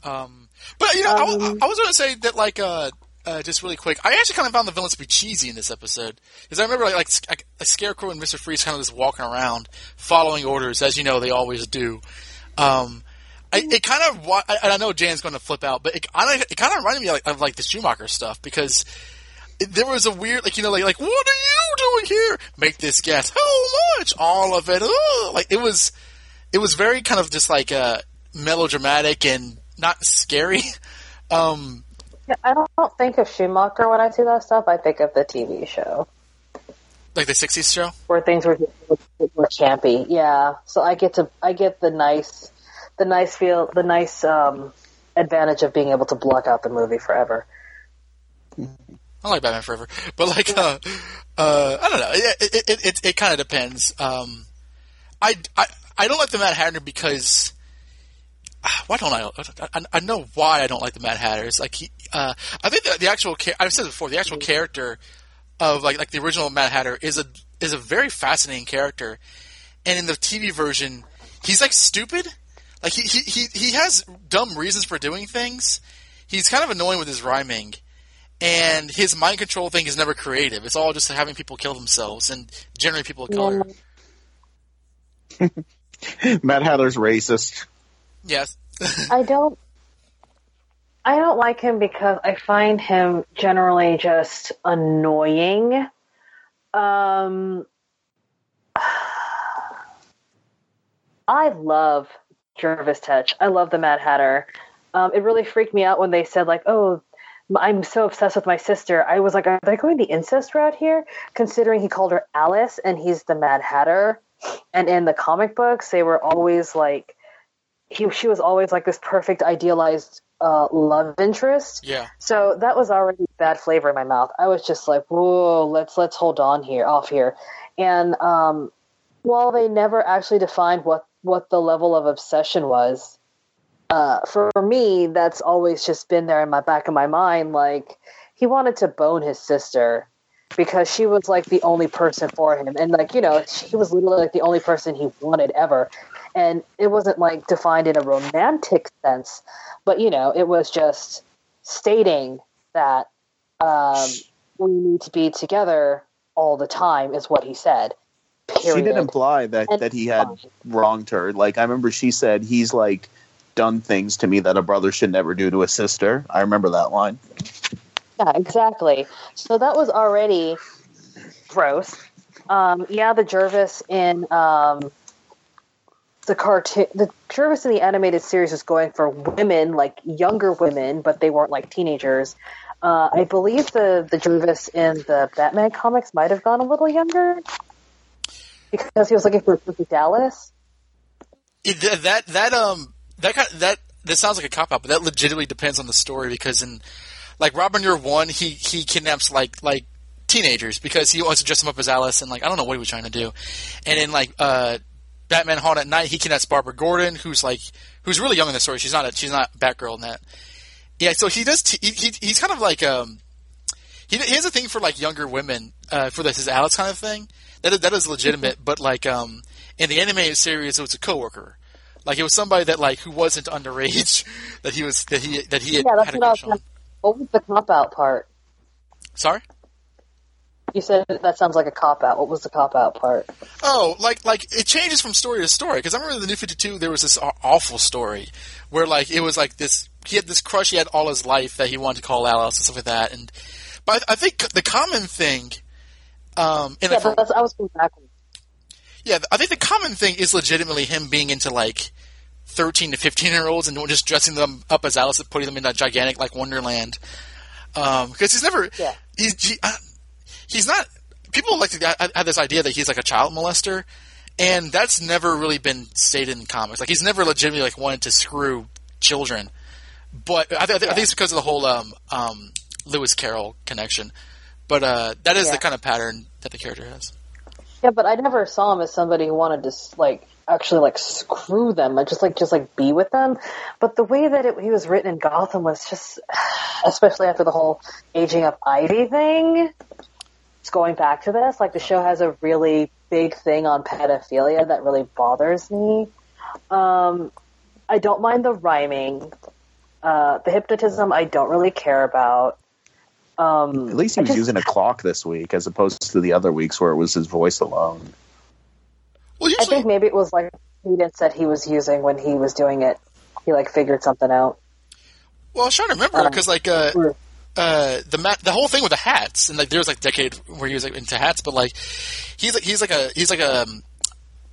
Um, but you know, I, was- Um, I was going to say that like uh, uh, just really quick. I actually kind of found the villains to be cheesy in this episode because I remember like, like like a Scarecrow and Mister Freeze kind of just walking around, following orders as you know they always do. Um, I, it kind of wa- I, I know Jan's going to flip out, but it, it kind of reminded me of like, of like the Schumacher stuff because there was a weird like you know like like what are you doing here? Make this guess. How much? All of it. Ugh. Like it was it was very kind of just like uh, melodramatic and not scary. Um, Yeah, I don't think of Schumacher when I see that stuff. I think of the TV show like the '60s show. where things were were campy. Yeah, so I get to I get the nice the nice feel the nice um, advantage of being able to block out the movie forever. I like Batman Forever, but like, uh, uh, I don't know. It it it, it, kind of depends. Um, I, I I don't like the Mad Hatter because why don't I, I? I know why I don't like the Mad Hatters. Like he, uh, I think the, the actual I've said it before. The actual character of like like the original Mad Hatter is a is a very fascinating character, and in the TV version, he's like stupid. Like he he he, he has dumb reasons for doing things. He's kind of annoying with his rhyming and his mind control thing is never creative. It's all just having people kill themselves and generally people of color. Mad Hatter's racist. Yes. I don't. I don't like him because I find him generally just annoying. Um, I love Jervis Tetch. I love the Mad Hatter. Um, it really freaked me out when they said like, "Oh, I'm so obsessed with my sister." I was like, "Are they going the incest route here?" Considering he called her Alice and he's the Mad Hatter, and in the comic books they were always like he she was always like this perfect idealized uh, love interest. Yeah. So that was already bad flavor in my mouth. I was just like, whoa, let's let's hold on here, off here. And um, while they never actually defined what what the level of obsession was, uh, for me, that's always just been there in my back of my mind. Like he wanted to bone his sister because she was like the only person for him, and like you know, she was literally like the only person he wanted ever and it wasn't like defined in a romantic sense, but you know, it was just stating that um, we need to be together all the time is what he said. Period. She did imply that, And that he had wronged her. Like I remember she said he's like done things to me that a brother should never do to a sister. I remember that line. Yeah, exactly. So that was already gross. Um, yeah, the Jervis in um, the cartoon, the Jervis in the animated series was going for women, like younger women, but they weren't like teenagers. Uh, I believe the the Jervis in the Batman comics might have gone a little younger because he was looking for Perfect Dallas. It, that that um that kind that this sounds like a cop out, but that legitimately depends on the story because in like Robin Year One, he he kidnaps like like teenagers because he wants to dress them up as Alice and like I don't know what he was trying to do, and in like uh Batman Haunted Knight, he kidnaps Barbara Gordon, who's like who's really young in the story. She's not a, she's not Batgirl in that. Yeah, so he does. T- he, he he's kind of like um he, he has a thing for like younger women uh, for this his Alice kind of thing. That is, that is legitimate, but like um in the animated series, it was a coworker. Like it was somebody that like who wasn't underage that he was that he that he had, Yeah, that's had a what I was. on. What was the cop out part? Sorry. You said that sounds like a cop out. What was the cop out part? Oh, like like it changes from story to story. Because I remember in the New Fifty Two, there was this awful story where like it was like this. He had this crush he had all his life that he wanted to call Alice and stuff like that. And but I think the common thing, um, in Yeah, the, but I was going backwards. yeah, I think the common thing is legitimately him being into like thirteen to fifteen year olds and just dressing them up as Alice and putting them in a gigantic like Wonderland. Because he's never, Yeah. he's he, uh, he's not. People like to have this idea that he's like a child molester, and that's never really been stated in comics. Like he's never legitimately like wanted to screw children. But I, th- I think it's because of the whole um, um, Lewis Carroll connection. But uh, that is Yeah. the kind of pattern that the character has. Yeah, but I never saw him as somebody who wanted to like actually like screw them, like just like just like be with them. But the way that it, he was written in Gotham was just, especially after the whole aging up Ivy thing. It's going back to this. Like the show has a really big thing on pedophilia that really bothers me. Um, I don't mind the rhyming. Uh, the hypnotism I don't really care about. Um, At least he was just- using a clock this week, as opposed to the other weeks where it was his voice alone. Well, I think maybe it was like cadence that he was using when he was doing it. He like figured something out. well, I was trying to remember because like uh, uh, the ma- the whole thing with the hats and like there was like a decade where he was like into hats, but like he's like he's like a he's like a um,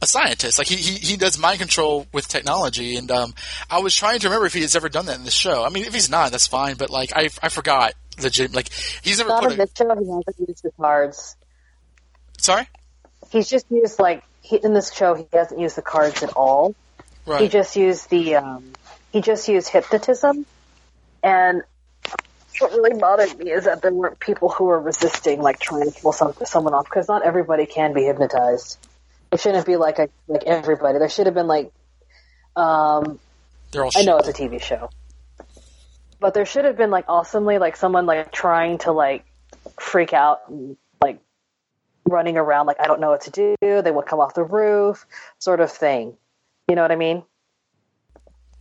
a scientist. Like he, he he does mind control with technology, and um, I was trying to remember if he has ever done that in the show. I mean, if he's not, that's fine. But like I I forgot legit. Like he's never Not put in a this show. He hasn't used the cards. sorry He's just used like he, in this show. He hasn't used the cards at all. right. He just used the um, he just used hypnotism, and what really bothered me is that there weren't people who were resisting, like trying to pull some, someone off, because not everybody can be hypnotized. It shouldn't be like a, like everybody. There should have been like, um, They're all I know it's a TV show, but there should have been like awesomely like someone like trying to like freak out and like running around like I don't know what to do. They would come off the roof, sort of thing. You know what I mean?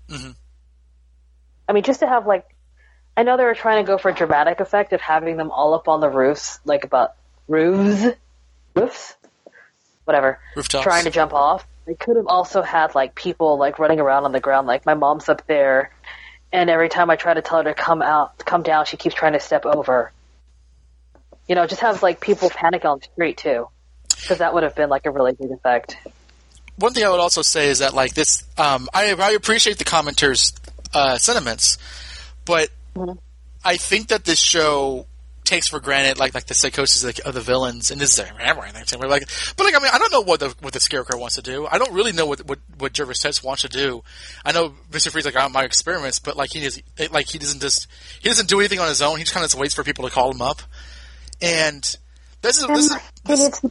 Mhm. I mean, just to have like, I know they were trying to go for a dramatic effect of having them all up on the roofs, like about roofs, roofs, whatever, rooftops. trying to jump off. They could have also had like people like running around on the ground. Like my mom's up there, and every time I try to tell her to come out, come down, she keeps trying to step over. You know, just have like people panic on the street too, because that would have been like a really big effect. one thing I would also say is that like this, um, I, I appreciate the commenters' uh, sentiments, but Mhm. I think that this show takes for granted like like the psychosis of the, of the villains, and this is we're like, but like I mean I don't know what the what the Scarecrow wants to do. I don't really know what what what Jervis Tetch wants to do. I know Mister Freeze like on my experiments, but like he is like he doesn't just he doesn't do anything on his own. He just kind of just waits for people to call him up, and this is this is this,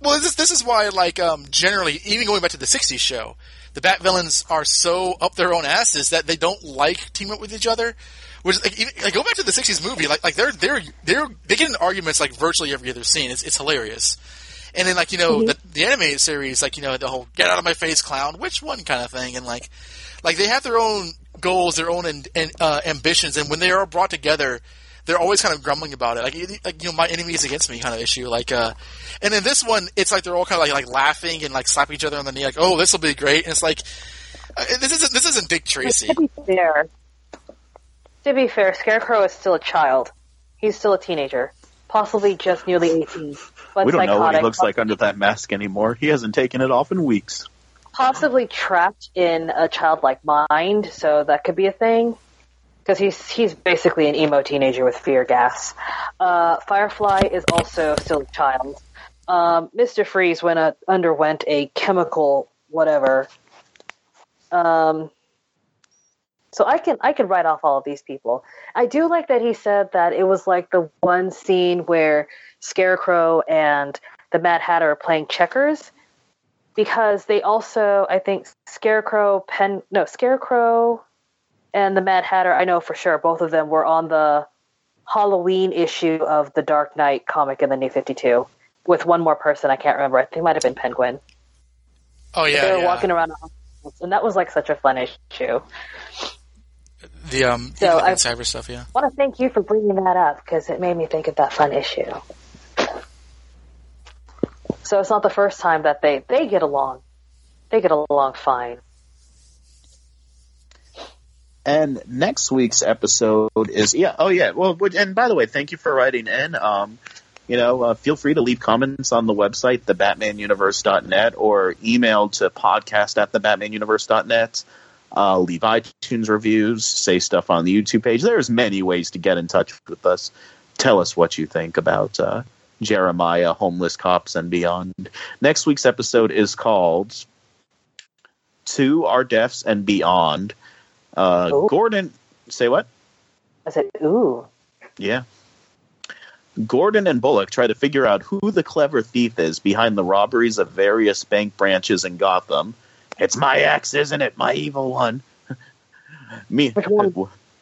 well, this this is why, like, um, generally, even going back to the '60s show, the Bat villains are so up their own asses that they don't like team up with each other. Which, like, even, like, go back to the '60s movie, like, like they're they're they're they get in arguments like virtually every other scene. It's it's hilarious. And then, like, you know, the, the animated series, like, you know, the whole "get out of my face, clown," which one kind of thing, and like, like they have their own goals, their own and uh, ambitions, and when they are brought together, they're always kind of grumbling about it, like, like you know, my enemy is against me kind of issue. Like, uh, and then this one, it's like they're all kind of like like laughing and like slapping each other on the knee, like, "Oh, this will be great." And it's like, uh, this isn't this isn't Dick Tracy. To be fair, to be fair, Scarecrow is still a child. He's still a teenager, possibly just nearly eighteen. But we don't know what he looks like under that mask anymore. He hasn't taken it off in weeks. possibly trapped in a childlike mind, so that could be a thing. Because he's he's basically an emo teenager with fear gas. Uh, Firefly is also still a child. Um, Mister Freeze went uh, underwent a chemical whatever. Um, so I can I can write off all of these people. I do like that he said that it was like the one scene where Scarecrow and the Mad Hatter are playing checkers because they also I think Scarecrow Pen no Scarecrow and the Mad Hatter I know for sure both of them were on the Halloween issue of the Dark Knight comic in the New Fifty Two with one more person I can't remember I think it might have been Penguin Oh yeah, they were yeah. walking around and that was like such a fun issue. the um, So I- cyber stuff. Yeah. I want to thank you for bringing that up because it made me think of that fun issue. So it's not the first time that they they get along. They get along fine. And next week's episode is yeah. Oh yeah. Well, and by the way, thank you for writing in. Um, you know, uh, feel free to leave comments on the website, thebatmanuniverse.net, or email to podcast at thebatmanuniverse.net. Uh, leave iTunes reviews, say stuff on the YouTube page. There's many ways to get in touch with us. Tell us what you think about uh, Jeremiah, homeless cops, and beyond. Next week's episode is called "To Our Deaths and Beyond." Uh. Gordon, say what? I said, "Ooh, Yeah. Gordon and Bullock try to figure out who the clever thief is behind the robberies of various bank branches in Gotham. It's my ex, isn't it? My evil one. Me,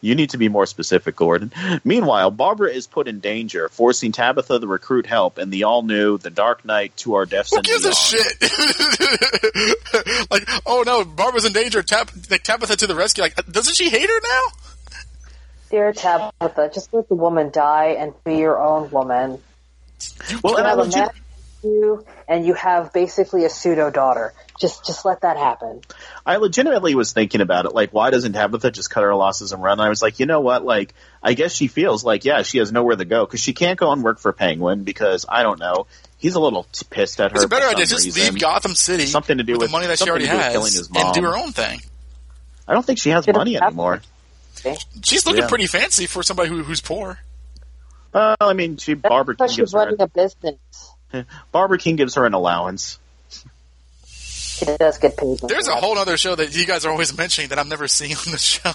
You need to be more specific, Gordon. Meanwhile, Barbara is put in danger, forcing Tabitha to recruit help in the all-new The Dark Knight to Our Deaths Who and gives a shit? like, oh no, Barbara's in danger. Tap, like, Tabitha to the rescue. Like, doesn't she hate her now? Dear Tabitha, just let the woman die and be your own woman. Well, You and I have a legit- man you, and you have basically a pseudo daughter. Just, just let that happen. I legitimately was thinking about it. Like, why doesn't Tabitha just cut her losses and run? And I was like, you know what? Like, I guess she feels like, yeah, she has nowhere to go because she can't go and work for Penguin because I don't know. He's a little t- pissed at her. It's a better idea. Just reason. leave Gotham City Something to do with, with- the money that she already to do with has killing his and do her own thing. I don't think she has She doesn't money have anymore. She's looking Yeah. pretty fancy for somebody who, who's poor. Well, I mean, she That's Barbara Kean because she's gives her running a business. Barbara Kean gives her an allowance. She does get paid. There's a whole other show that you guys are always mentioning that I'm never seeing on the show.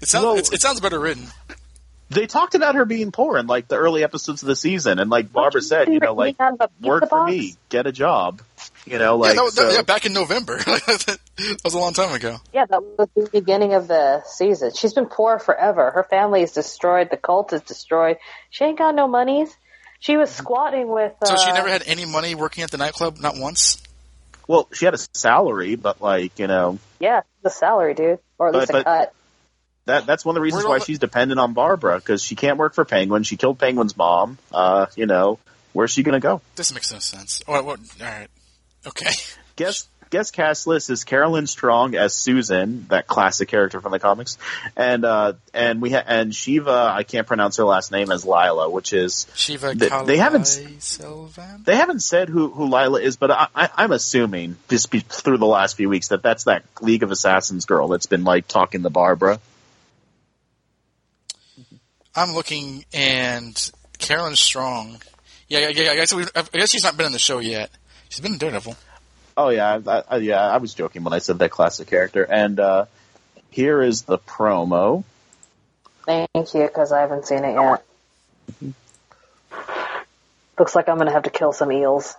It sounds Well- it's, it sounds better written. They talked about her being poor in like the early episodes of the season, and like Barbara said, you know, like Out of work for me, get a job. You know, like yeah, that was, so- yeah, back in November. that was a long time ago. Yeah, that was the beginning of the season. She's been poor forever. Her family is destroyed. The cult is destroyed. She ain't got no monies. She was squatting with. Uh, So she never had any money working at the nightclub, not once. well, she had a salary, but like you know, Yeah, the salary, dude, or at But- least a but- cut. That that's one of the reasons why the- she's dependent on Barbara because she can't work for Penguin. She killed Penguin's mom. Uh, you know, where's she gonna go? This makes no sense. Oh, what, all right, okay. Guest guest cast list is Carolyn Strong as Susan, that classic character from the comics, and uh, and we ha- and Shiva. I can't pronounce her last name as Lila, which is Shiva They- they haven't- Sylvan. They haven't said who, who Lila is, but I, I, I'm assuming just be, through the last few weeks that that's that League of Assassins girl that's been like talking to Barbara. I'm looking, and Carolyn Strong. Yeah, yeah, yeah. I guess we, I guess she's not been in the show yet. She's been in Daredevil. Oh yeah, I, I, yeah. I was joking when I said that classic character. And uh, here is the promo. Thank you, because I haven't seen it yet. Looks like I'm gonna have to kill some eels.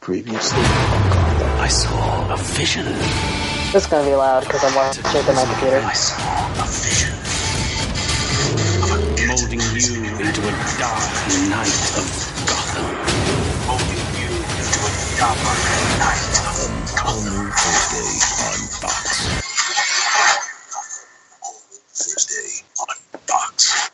Previously, I saw a vision. This is gonna be loud because I'm watching it on my computer. I saw a vision. Into a dark night of Gotham. Molding you into a dark night of Gotham. Thursday on Fox. Thursday on Fox.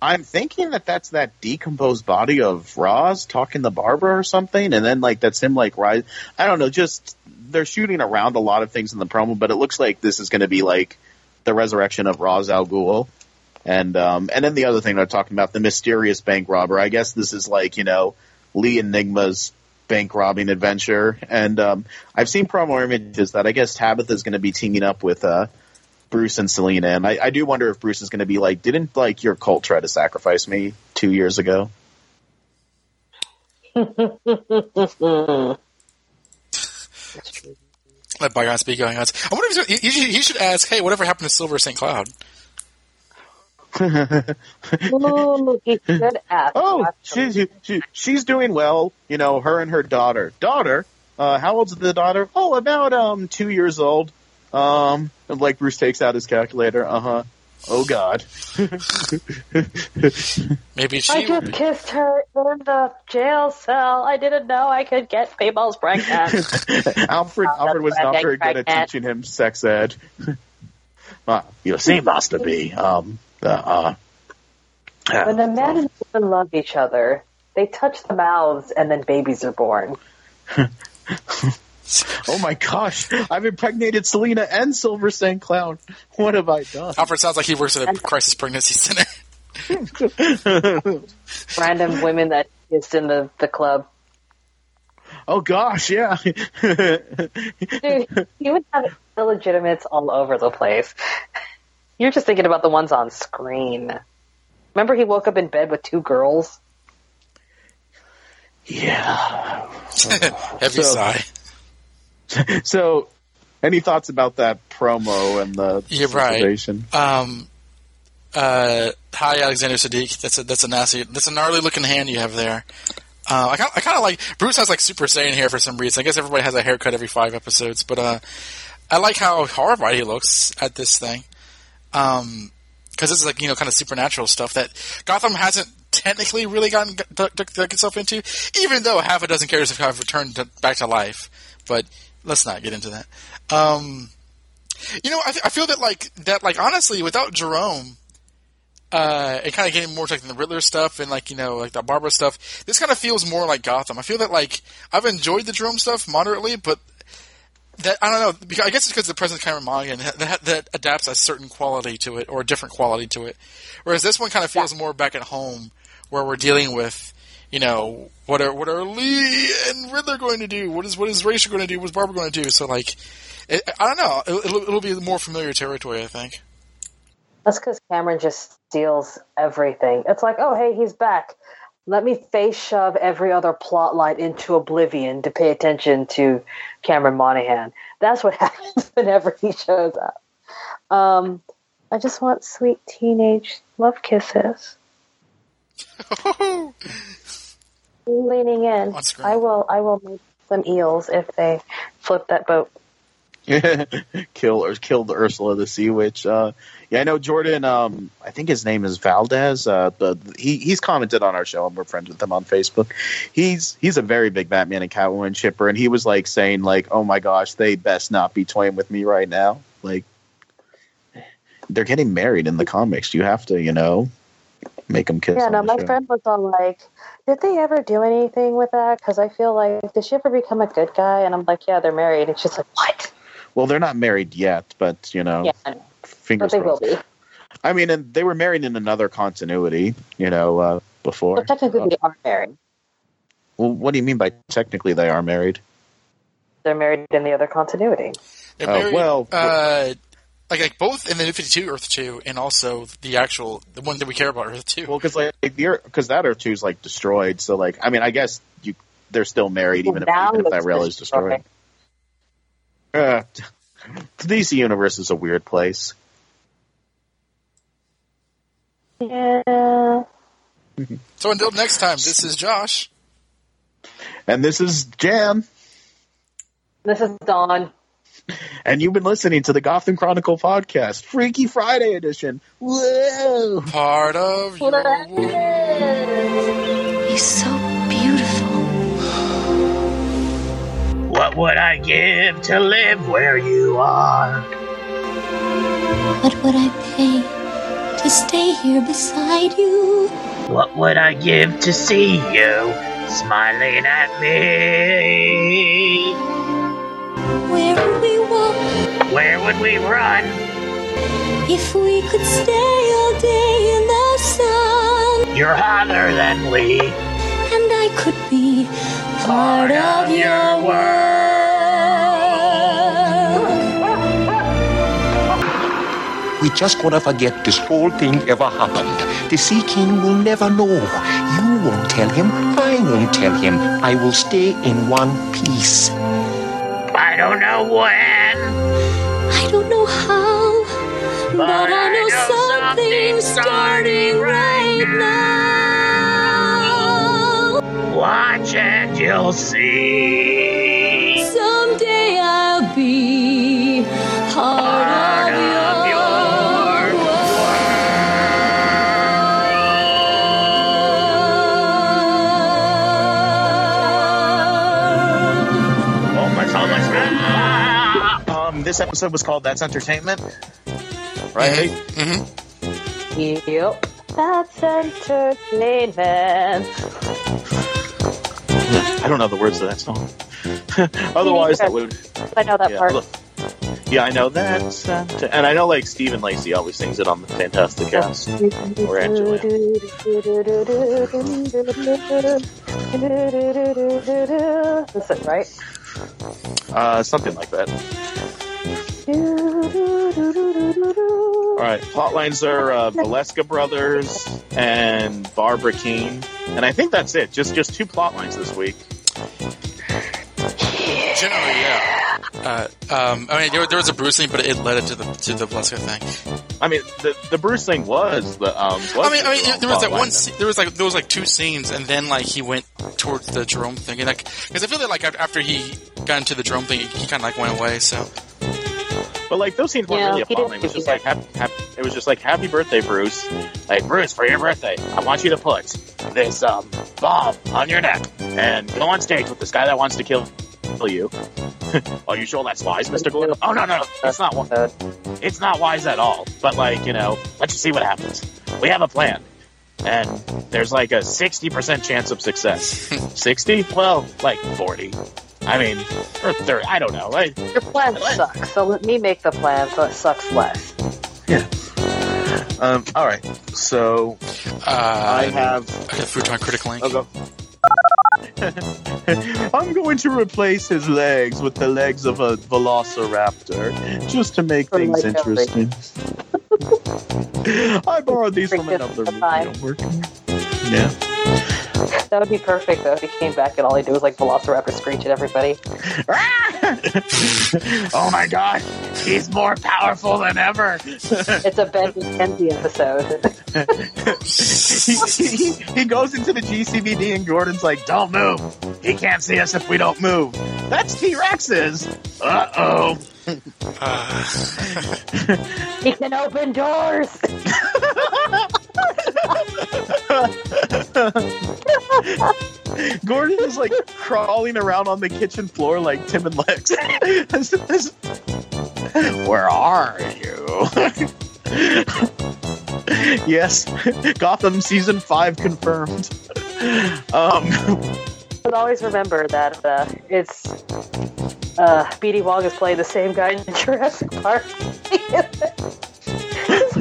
I'm thinking that that's that decomposed body of Ra's talking to Barbara or something, and then like that's him like rise. I don't know. Just they're shooting around a lot of things in the promo, but it looks like this is going to be like the resurrection of Ra's al Ghul. And um, and then the other thing they're talking about the mysterious bank robber. I guess this is like you know Lee Enigma's bank robbing adventure. And um, I've seen promo images that I guess Tabitha is going to be teaming up with uh, Bruce and Selina. And I, I do wonder if Bruce is going to be like, didn't like your cult try to sacrifice me two years ago? Let bygones be bygones. I wonder if he, he, he should ask, hey, whatever happened to Silver St. Cloud? Ooh, he should ask. Oh, she's she, she, she's doing well. You know, her and her daughter. Daughter? Uh, how old's the daughter? Oh, about um two years old. Um, and like Bruce takes out his calculator. Uh huh. Oh God. Maybe she. I just kissed her in the jail cell. I didn't know I could get females pregnant. Alfred Alfred was not Getting very good at teaching him sex ed. uh, you see, Master B. Um, uh, uh, when a man and woman love each other, they touch the mouths and then babies are born. oh my gosh! I've impregnated Selina and Silver St. Cloud. What have I done? Alfred sounds like he works at a crisis pregnancy center. Random women that kissed in the, the club. Oh gosh, yeah. Dude, you would have illegitimates all over the place. You're just thinking about the ones on screen. Remember he woke up in bed with two girls? yeah. Heavy So- sigh. So, any thoughts about that promo and the You're right. Um, uh, hi, Alexander Siddig. That's a that's a nasty, that's a gnarly looking hand you have there. Uh, I kind I kind of like Bruce has like Super Saiyan hair for some reason. I guess everybody has a haircut every five episodes, but uh, I like how horrified he looks at this thing. Um, because this is like you know kind of supernatural stuff that Gotham hasn't technically really gotten dug, itself into, even though half a dozen characters have returned to, back to life. But let's not get into that. Um, You know, I, th- I feel that like that like honestly, without Jerome, uh, and kind of getting more like the Riddler stuff and like you know like the Barbara stuff, this kind of feels more like Gotham. I feel that like I've enjoyed the Jerome stuff moderately, but that I don't know. Because, I guess it's because the present Cameron Monaghan that, that adapts a certain quality to it or a different quality to it, whereas this one kind of feels more back at home where we're dealing with. You know what are what are Lee and Riddler going to do? What is what is Rachel going to do? What's Barbara going to do? So like, it, I don't know. It'll, it'll, it'll be more familiar territory, I think. That's because Cameron just steals everything. It's like, oh, hey, he's back. Let me face shove every other plot line into oblivion to pay attention to Cameron Monaghan. That's what happens whenever he shows up. Um, I just want sweet teenage love kisses. Leaning in. I will. I will make some eels if they flip that boat. kill or killed Ursula the Sea Witch. Uh, yeah, I know Jordan. Um, I think his name is Valdez. Uh, the, he he's commented on our show, and we're friends with him on Facebook. He's he's a very big Batman and Catwoman shipper, and he was like saying like, "Oh my gosh, they best not be toying with me right now." Like, they're getting married in the comics. You have to, you know, make them kiss. Yeah, no, my show. friend was all like, "Did they ever do anything with that?" Because I feel like, did she ever become a good guy? And I'm like, "Yeah, they're married." And she's like, "What?" Well, they're not married yet, but you know, Yeah, I but fingers they will crossed. be. I mean, and they were married in another continuity, you know, uh, before. But technically, they are married. Well, what do you mean by technically they are married? They're married in the other continuity. They're Oh, married, well- uh, like like both in the New Fifty Two Earth Two, and also the actual the one that we care about Earth Two. Well, because like because that Earth two is like destroyed, so like I mean, I guess you they're still married even if, even if that it's rail is destroyed. Uh, the DC universe is a weird place. Yeah. So until next time, this is Josh. And this is Jan, This is Don. and you've been listening to the Gotham Chronicle podcast, Freaky Friday edition. Whoa! Part of your He's so What would I give to live where you are? What would I pay to stay here beside you? What would I give to see you smiling at me? Where would we walk Where would we run? if we could stay all day in the sun? You're hotter than Lee. And I could be part of your world. We just gotta forget this whole thing ever happened. The Sea King will never know. You won't tell him. I won't tell him. I will stay in one piece. I don't know when, I don't know how, but, I know, something's starting right now. watch and you'll see. Someday I'll be part, Part episode was called That's Entertainment, right? mm-hmm Yep. That's entertainment. I don't know the words to that song. Otherwise, that would. I know that Yeah, part. look. Yeah, I know that, and I know like Stephen Lacey always sings it on the Fantastic Cast. Or Angela. Listen, right? Uh, something like that. All right, plot lines are uh, Valeska brothers and Barbara Kean, and I think that's it. Just just two plot lines this week. Generally, yeah. Uh, um, I mean, there, there was a Bruce thing, but it led it to the to the Valeska thing. I mean, the the Bruce thing was the um. Was I mean, I mean, there was that plot one. line. Se- there was like there was like two scenes, and then like he went towards the Jerome thing, and like because I feel that like after he got into the Jerome thing, he, he kind of like went away. So But like those scenes weren't Yeah, really a he plot did line. It was just like happy, happy, it was just like happy birthday, Bruce. Like Bruce, for your birthday, I want you to put this um bomb on your neck and go on stage with this guy that wants to kill kill you. Are you sure that's wise, Mister Gordon? Oh no, no, it's not. wi- It's not wise at all. But like you know, let's see what happens. We have a plan, and there's like a sixty percent chance of success. Sixty? Well, like forty. I mean, or thirty. I don't know. Like, Your plan sucks, so let me make the plan so it sucks less. Yeah. Um, all right. So Uh, I have. I got Futon Critic Link. I'll go. I'm going to replace his legs with the legs of a velociraptor, just to make For things interesting. I borrowed these from another movie time. I'm working. Yeah. That would be perfect though if he came back and all he did was like Velociraptor screech at everybody. oh my god, he's more powerful than ever. It's a Ben McKenzie episode. he, he, he goes into the GCPD and Gordon's like, "Don't move. He can't see us if we don't move." That's T Rex's. Uh oh. he can open doors. Gordon is like crawling around on the kitchen floor like Tim and Lex. Where are you? yes, Gotham season five confirmed. Um, But always remember that uh, it's uh, BD Wong is playing the same guy in Jurassic Park.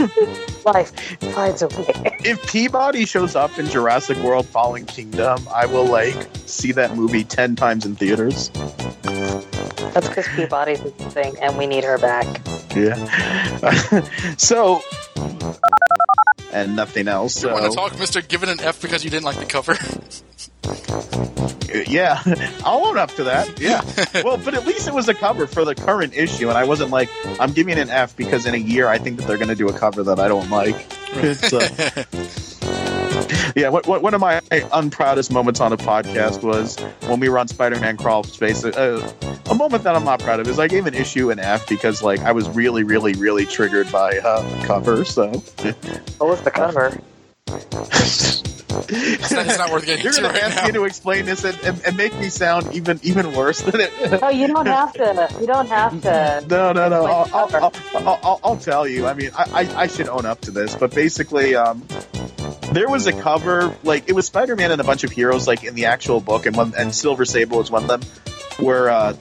Life finds a way. if Peabody shows up in Jurassic World Fallen Kingdom, I will like see that movie ten times in theaters. That's because Peabody's the thing, and we need her back. Yeah. so, and nothing else. You want to talk, Mister? Give it an F because you didn't like the cover. yeah, I'll own up to that. Yeah. well, but at least it was a cover for the current issue, and I wasn't like, I'm giving an F because in a year I think that they're going to do a cover that I don't like. It's, uh, yeah, what, what, one of my unproudest moments on a podcast was when we were on Spider-Man Crawl Space. Uh, a moment that I'm not proud of is I gave an issue an F because like I was really, really, really triggered by uh, the cover. So What was the cover? It's not, it's not worth getting you're going to right ask now. me to explain this and, and, and make me sound even even worse than it. Oh, you don't have to. You don't have to. No, no, no. I'll, I'll, I'll, I'll, I'll tell you. I mean, I, I, I should own up to this, but basically, um, there was a cover like it was Spider-Man and a bunch of heroes like in the actual book, and one and Silver Sable was one of them. Where uh,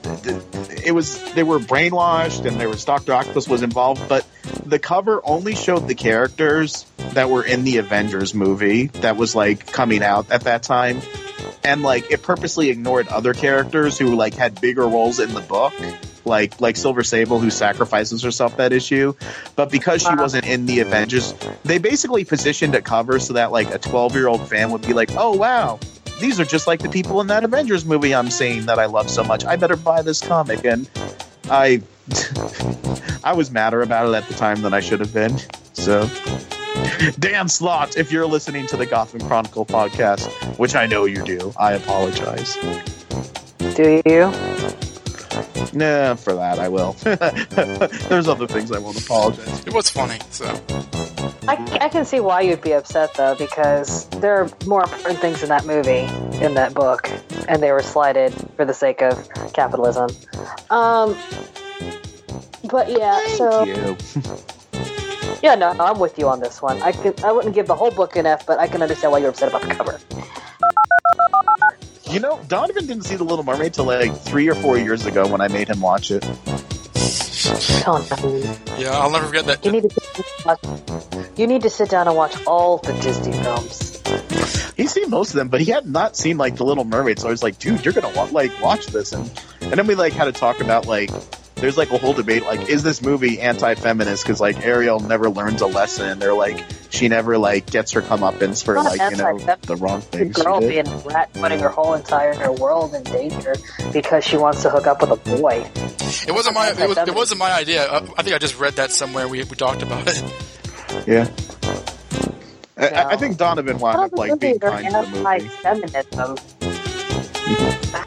it was, they were brainwashed, and there was Doctor Octopus was involved, but the cover only showed the characters that were in the Avengers movie that was like coming out at that time, and like it purposely ignored other characters who like had bigger roles in the book like like Silver Sable who sacrifices herself that issue. But because she wasn't in the Avengers, they basically positioned a cover so that like a 12 year old fan would be like, oh wow, these are just like the people in that Avengers movie I'm seeing that I love so much. I better buy this comic. And I I was madder about it at the time than I should have been. So Dan Slott, if you're listening to the Gotham Chronicle podcast, which I know you do, I apologize. Do you? Nah, for that I will. There's other things I won't apologize. It was funny. So I, I can see why you'd be upset though, because there are more important things in that movie, in that book, and they were slighted for the sake of capitalism. Um, but yeah, so you. yeah, no, I'm with you on this one. I could, I wouldn't give the whole book an F, but I can understand why you're upset about the cover. You know, Donovan didn't see The Little Mermaid till like three or four years ago when I made him watch it. Donovan, yeah, I'll never forget that. you need to sit down and watch, you need to sit down and watch all the Disney films. He's seen most of them, but he had not seen like The Little Mermaid. So I was like, dude, you're gonna wa- like watch this, and and then we like had to talk about like. There's like a whole debate, like, is this movie anti-feminist? Because like Ariel never learns a lesson. They're like, she never like gets her comeuppance for like you know the wrong The things. she girl being a rat, putting her whole entire world in danger because she wants to hook up with a boy. It wasn't my. It, was, it wasn't my idea. I, I think I just read that somewhere. We we talked about it. Yeah. I- I, I think Donovan wound up like being kind to the movie. anti-feminism.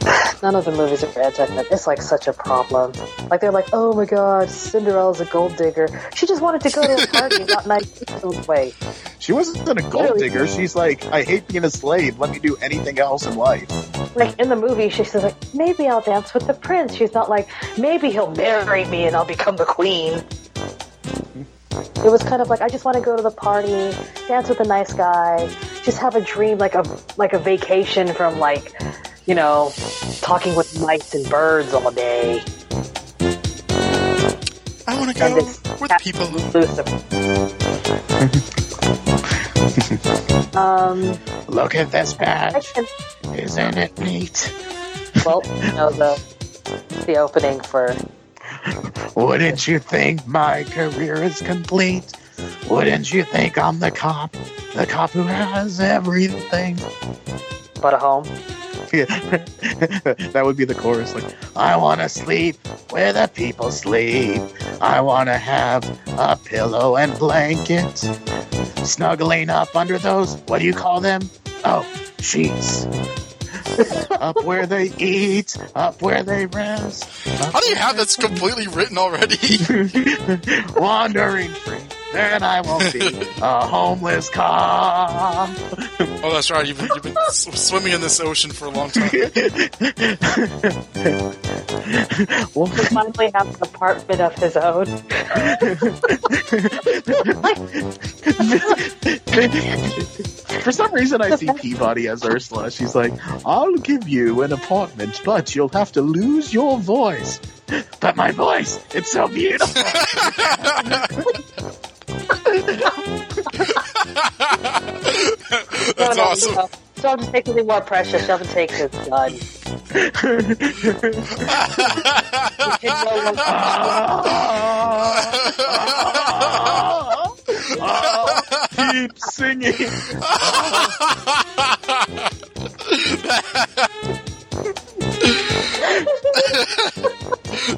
None of the movies are anti-feminist. It's like such a problem. Like they're like, oh my god, Cinderella's a gold digger. She just wanted to go to a party, not nice. Wait, She wasn't a gold digger. She's like, I hate being a slave. Let me do anything else in life. like in the movie, she says like, maybe I'll dance with the prince. She's not like, maybe he'll marry me and I'll become the queen. It was kind of like I just want to go to the party, dance with a nice guy, just have a dream like a like a vacation from like, you know, talking with mice and birds all day. I want to go with people. Um, Look at this badge. Isn't it neat? well, you know the the opening for Wouldn't you think my career is complete? Wouldn't you think I'm the cop? The cop who has everything. But a home. Yeah. that would be the chorus. Like, I want to sleep where the people sleep. I want to have a pillow and blanket. Snuggling up under those, what do you call them? Oh, sheets. Up where they eat, up where they rest. How do you have this completely written already? Wandering free. Then I won't be a homeless cop. oh, that's right. You've been, you've been swimming in this ocean for a long time. He'll finally have an apartment of his own. For some reason, I see Peabody as Ursula. She's like, I'll give you an apartment, but you'll have to lose your voice. But my voice, it's so beautiful. That's awesome. So I'm just taking more precious. Sheldon takes his gun. Keep singing.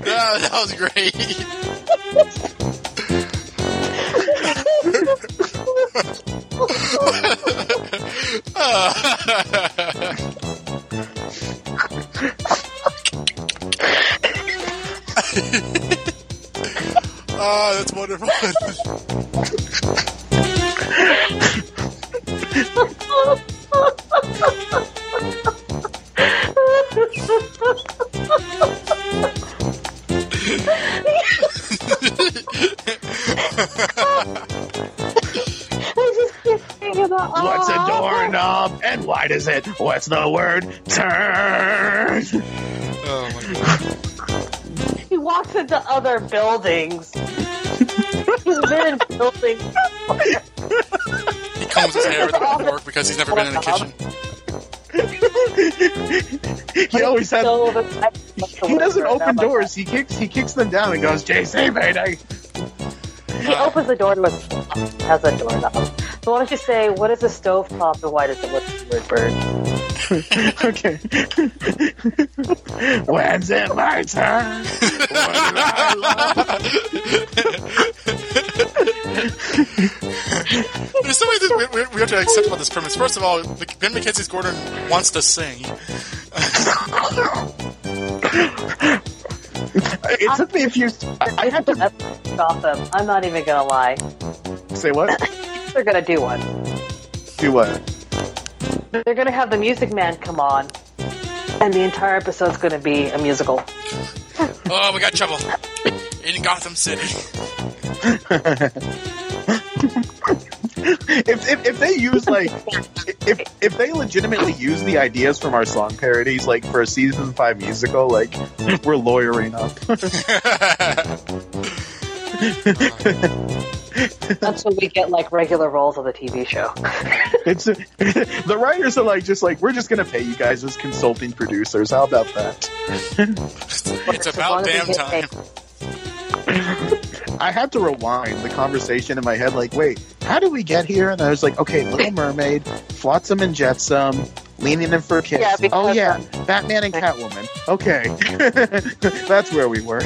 yeah, that was great. Ah, that's wonderful. What's a doorknob and why does it? What's the word? Turn. Oh my god. He walks into other buildings. He's been in buildings. He combs his hair at work because he's never been in the kitchen. He always has. He doesn't open doors. He kicks. He kicks them down and goes, "JC, mayday." He opens the door to a has a doorknob. So why don't you say what is a stove top and why does it look like a bird? okay. When's it my turn? What did I love? There's so many things we, we, we have to accept about this premise. First of all, Ben McKenzie's Gordon wants to sing. It took me a few. I, I had to Gotham. I'm not even gonna lie. say what? They're gonna do one. Do what? They're gonna have the Music Man come on, and the entire episode's gonna be a musical. Oh, we got trouble in Gotham City. if, if, if they use like if if they legitimately use the ideas from our song parodies like for a season five musical like we're lawyering up That's when we get like regular roles on the TV show. it's the writers are like just like we're just gonna pay you guys as consulting producers how about that It's about damn time. i had to rewind the conversation in my head like wait how did we get here and i was like okay little mermaid flotsam and jetsam leaning in for a kiss Yeah, oh yeah batman and catwoman okay that's where we were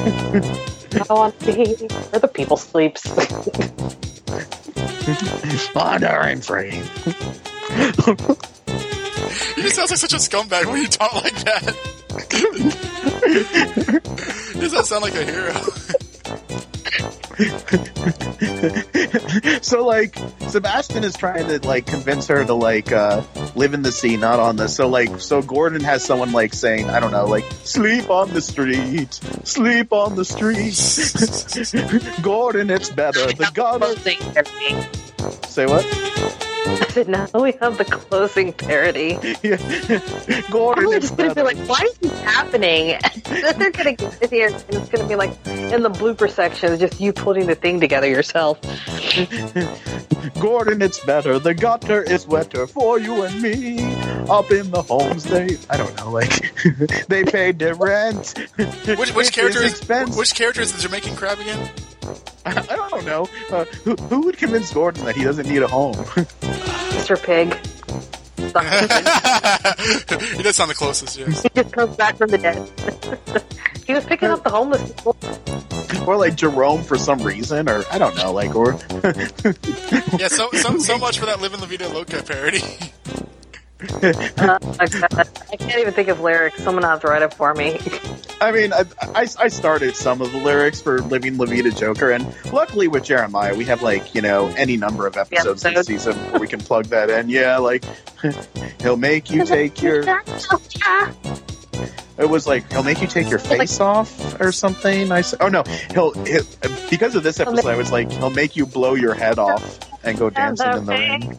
I want to be where the people sleeps. Wandering oh, free. You just sound like such a scumbag when you talk like that. Does that sound like a hero? so like Sebastian is trying to like convince her to like uh live in the sea, not on the so like so Gordon has someone like saying, I don't know, like sleep on the street, sleep on the street. Gordon, it's better. The gutter say what? I said, now we have the closing parody. Gordon, I'm just gonna be like, why is this happening? then they're gonna get here, and it's gonna be like in the blooper section, it's just you putting the thing together yourself. Gordon, it's better. The gutter is wetter for you and me. Up in the homes, they I don't know, like they paid their rent. Which, which character is is which character is the Jamaican crab again? I, I don't know. Uh, who, who would convince Gordon that he doesn't need a home? Mr. Pig. he does sound the closest, yes. He just comes back from the dead. he was picking up the homeless people. or like Jerome for some reason, or I don't know, like or Yeah, so so so much for that Living La Vida Loca parody. Uh, I I can't even think of lyrics. Someone has to write it for me. I mean, I, I, I started some of the lyrics for Living La Vida Joker, and luckily with Jeremiah, we have like you know any number of episodes this season where we can plug that in. Yeah, like he'll make you take your. It was like he'll make you take your face off or something. I said, oh no, he'll, he'll because of this episode. I was like, he'll make you blow your head off and go dancing in the ring.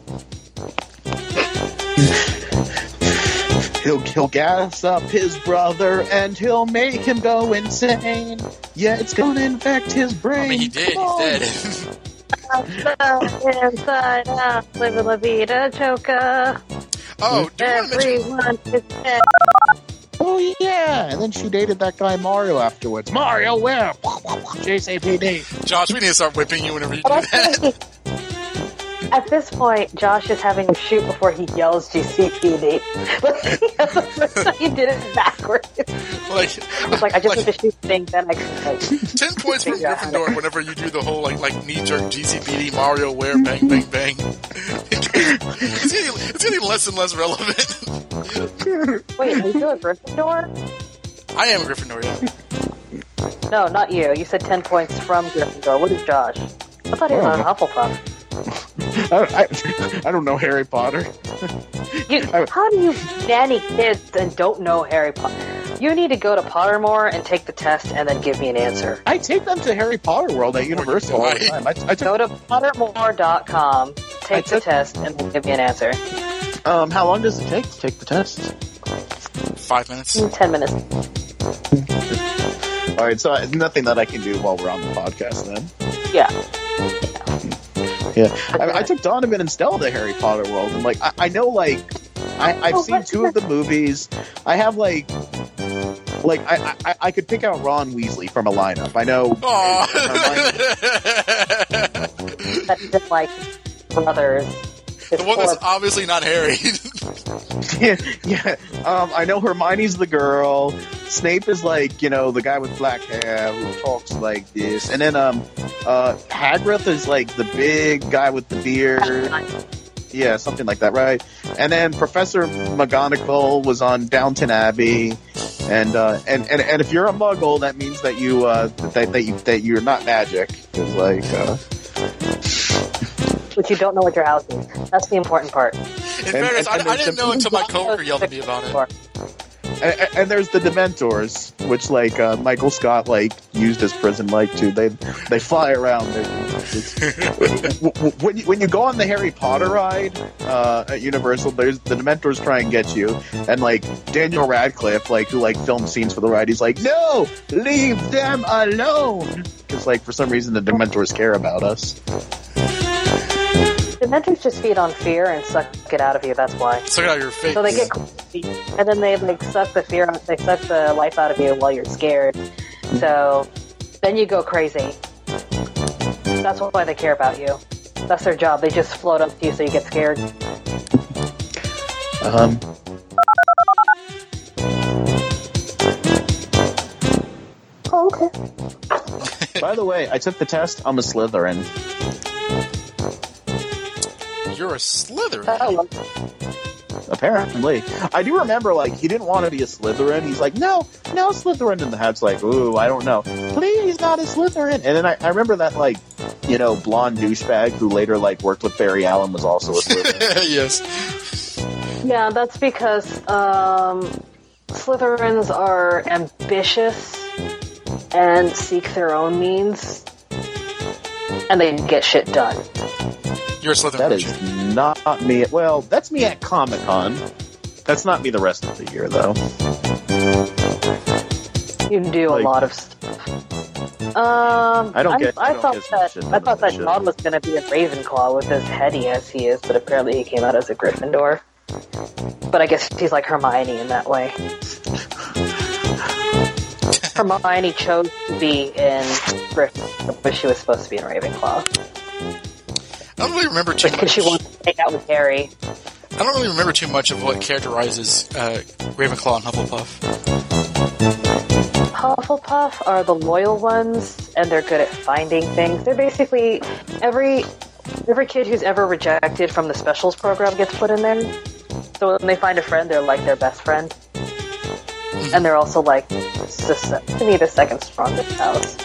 He'll he'll gas up his brother and he'll make him go insane. Yeah, it's gonna infect his brain. I mean, he did. Come on. Dead. Inside out, living la vida, Joker. Oh, do you want to mention? Everyone is dead. Oh yeah, and then she dated that guy Mario afterwards. Mario, where? GCPD. Josh, we need to start whipping you whenever you do that. At this point, Josh is having him shoot before he yells GCPD. he did it backwards. Like, I was like, I just need to shoot the thing, then I can like. ten points from figure out how to- Gryffindor whenever you do the whole like like knee jerk GCPD Mario Ware bang bang bang. it's, getting, it's getting less and less relevant. Wait, are you a Gryffindor? I am a Gryffindor, yeah. No, not you. You said 10 points from Gryffindor. What is Josh? I thought he was Oh. on Hufflepuff. I, I, I don't know Harry Potter. You, how do you nanny kids and don't know Harry Potter? You need to go to Pottermore and take the test and then give me an answer. I take them to Harry Potter World at Universal all the time. I, I Go to Pottermore.com, take I the test, and then give me an answer. um, how long does it take to take the test? Five minutes. 10 minutes. All right, so nothing that I can do while we're on the podcast then. Yeah. Yeah, I, I took Donovan and Stella to Harry Potter World, and like I, I know, like I, I've Oh, seen what- two of the movies. I have like, like I, I I could pick out Ron Weasley from a lineup. I know. That isn't like brothers. The one that's obviously not Harry. yeah, yeah. Um, I know Hermione's the girl. Snape is like you know the guy with black hair who talks like this, and then um, uh, Hagrid is like the big guy with the beard. Yeah, something like that, right? And then Professor McGonagall was on Downton Abbey, and uh, and, and and if you're a Muggle, that means that you uh, that that you that you're not magic, 'Cause, like. Uh, But you don't know what your house is. That's the important part. In And- fairness, and- and I, I there's didn't the- know until my coworker yelled at me about it. and, and- and there's the Dementors, which like uh, Michael Scott like used as prison like too. They they fly around. It's- w- w- when you, when you go on the Harry Potter ride uh, at Universal, there's the Dementors try and get you, and like Daniel Radcliffe, like who like filmed scenes for the ride, he's like, no, leave them alone, because like for some reason the Dementors care about us. Dementors just feed on fear and suck it out of you. That's why. Suck it out of your face. So they get crazy, and then they like suck the fear, out- they suck the life out of you while you're scared. So then you go crazy. That's why they care about you. That's their job. They just float up to you so you get scared. Um. Oh, okay. By the way, I took the test. I'm a Slytherin. You're a Slytherin. Apparently, I do remember like he didn't want to be a Slytherin. He's like, no, no Slytherin, and the Hat's like, ooh, I don't know, please not a Slytherin. And then I, I remember that like, you know, blonde douchebag who later like worked with Barry Allen was also a Slytherin. yes. Yeah, that's because um, Slytherins are ambitious and seek their own means, and they get shit done. You're a Slytherin. that aren't is not me. Well, that's me at Comic Con. That's not me the rest of the year though. You do Like- a lot of stuff. Um, I don't get- I I, don't thought get as that much I thought that should. John was going to be a Ravenclaw with as heady as he is, but apparently he came out as a Gryffindor. But I guess he's like Hermione in that way. Hermione chose to be in Gryffindor, but she was supposed to be in Ravenclaw I don't really remember too because much. she wants to hang out with Harry. I don't really remember too much of what characterizes uh, Ravenclaw and Hufflepuff. Hufflepuff are the loyal ones, and they're good at finding things. They're basically every every kid who's ever rejected from the specials program gets put in there. So when they find a friend, they're like their best friend, and they're also like to me the second strongest house.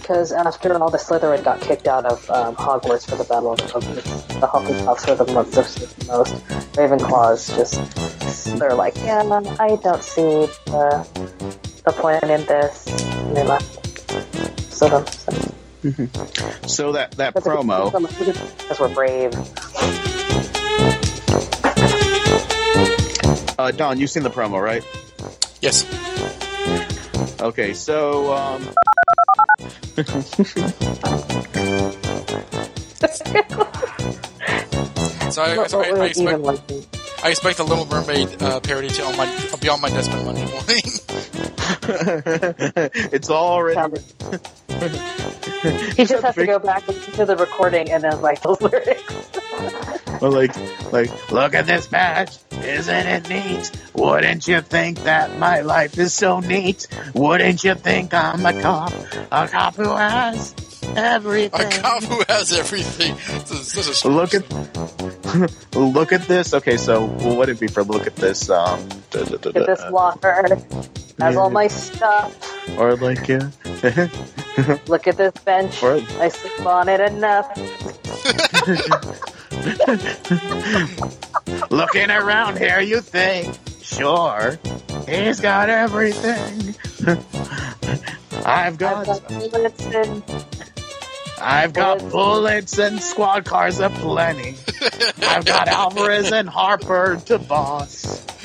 Because after all, the Slytherin got kicked out of um, Hogwarts for the Battle of the Hogwarts. The Hufflepuffs are the ones that the most. Ravenclaws just they're like, yeah, I don't see the the point in this. And they left. So, so So that that promo. because we're brave. Uh, Don, you've seen the promo, right? Yes. Okay, so um, So I, What- so I, what I expect like- I expect the Little Mermaid uh, parody to on my be on my desk by Monday morning. it's already. He just has to go back to the recording and then like those lyrics. Well, like, like, look at this badge, isn't it neat? Wouldn't you think that my life is so neat? Wouldn't you think I'm a cop, a cop who has everything? a cop who has everything. This is, this is Look at, look at this. Okay, so what would it be for look at this? Um, da, da, da, Get this locker has all my stuff. or like, yeah. Look at this bench. Or- I sleep on it enough. Looking around here, you think, sure, he's got everything. I've I've got, got bullets and I've got bullets. bullets and squad cars aplenty. I've got Alvarez and Harper to boss.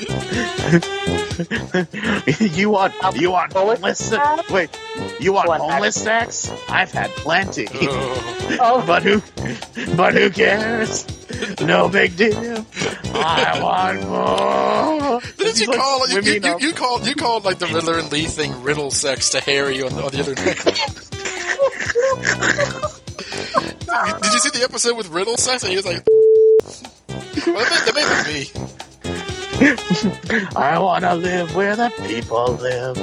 you want, you want homeless? se- Wait, you want homeless sex? I've had plenty. Oh. oh, But who, but who cares? No big deal. I want more. Didn't you It's like call you, you, you, um, you called you called like the Riddler and Lee thing riddle sex to Harry on the, on the other night? Did you see the episode with riddle sex? And he was like, well, that that may me. I want to live where the people live.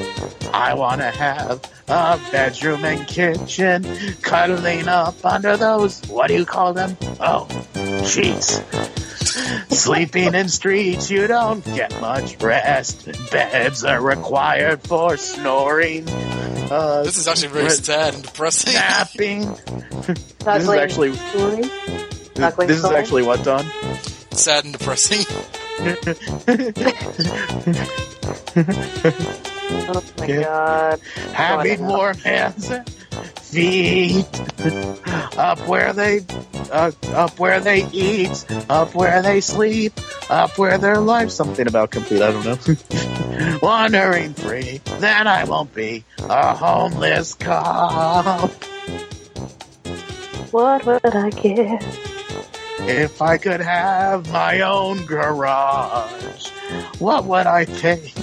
I want to have a bedroom and kitchen, cuddling up under those, what do you call them? Oh, sheets. Sleeping in streets, you don't get much rest. Beds are required for snoring. Uh, This is actually very sad and depressing. napping. This is actually snoring. Snuggling this is actually what Don? Sad and depressing. Oh my Yeah. god. having Going warm hands feet up where they uh, up where they eat up where they sleep up where their life something about complete i don't know wandering free then i won't be a homeless cop What would I give? If i could have my own garage what would i take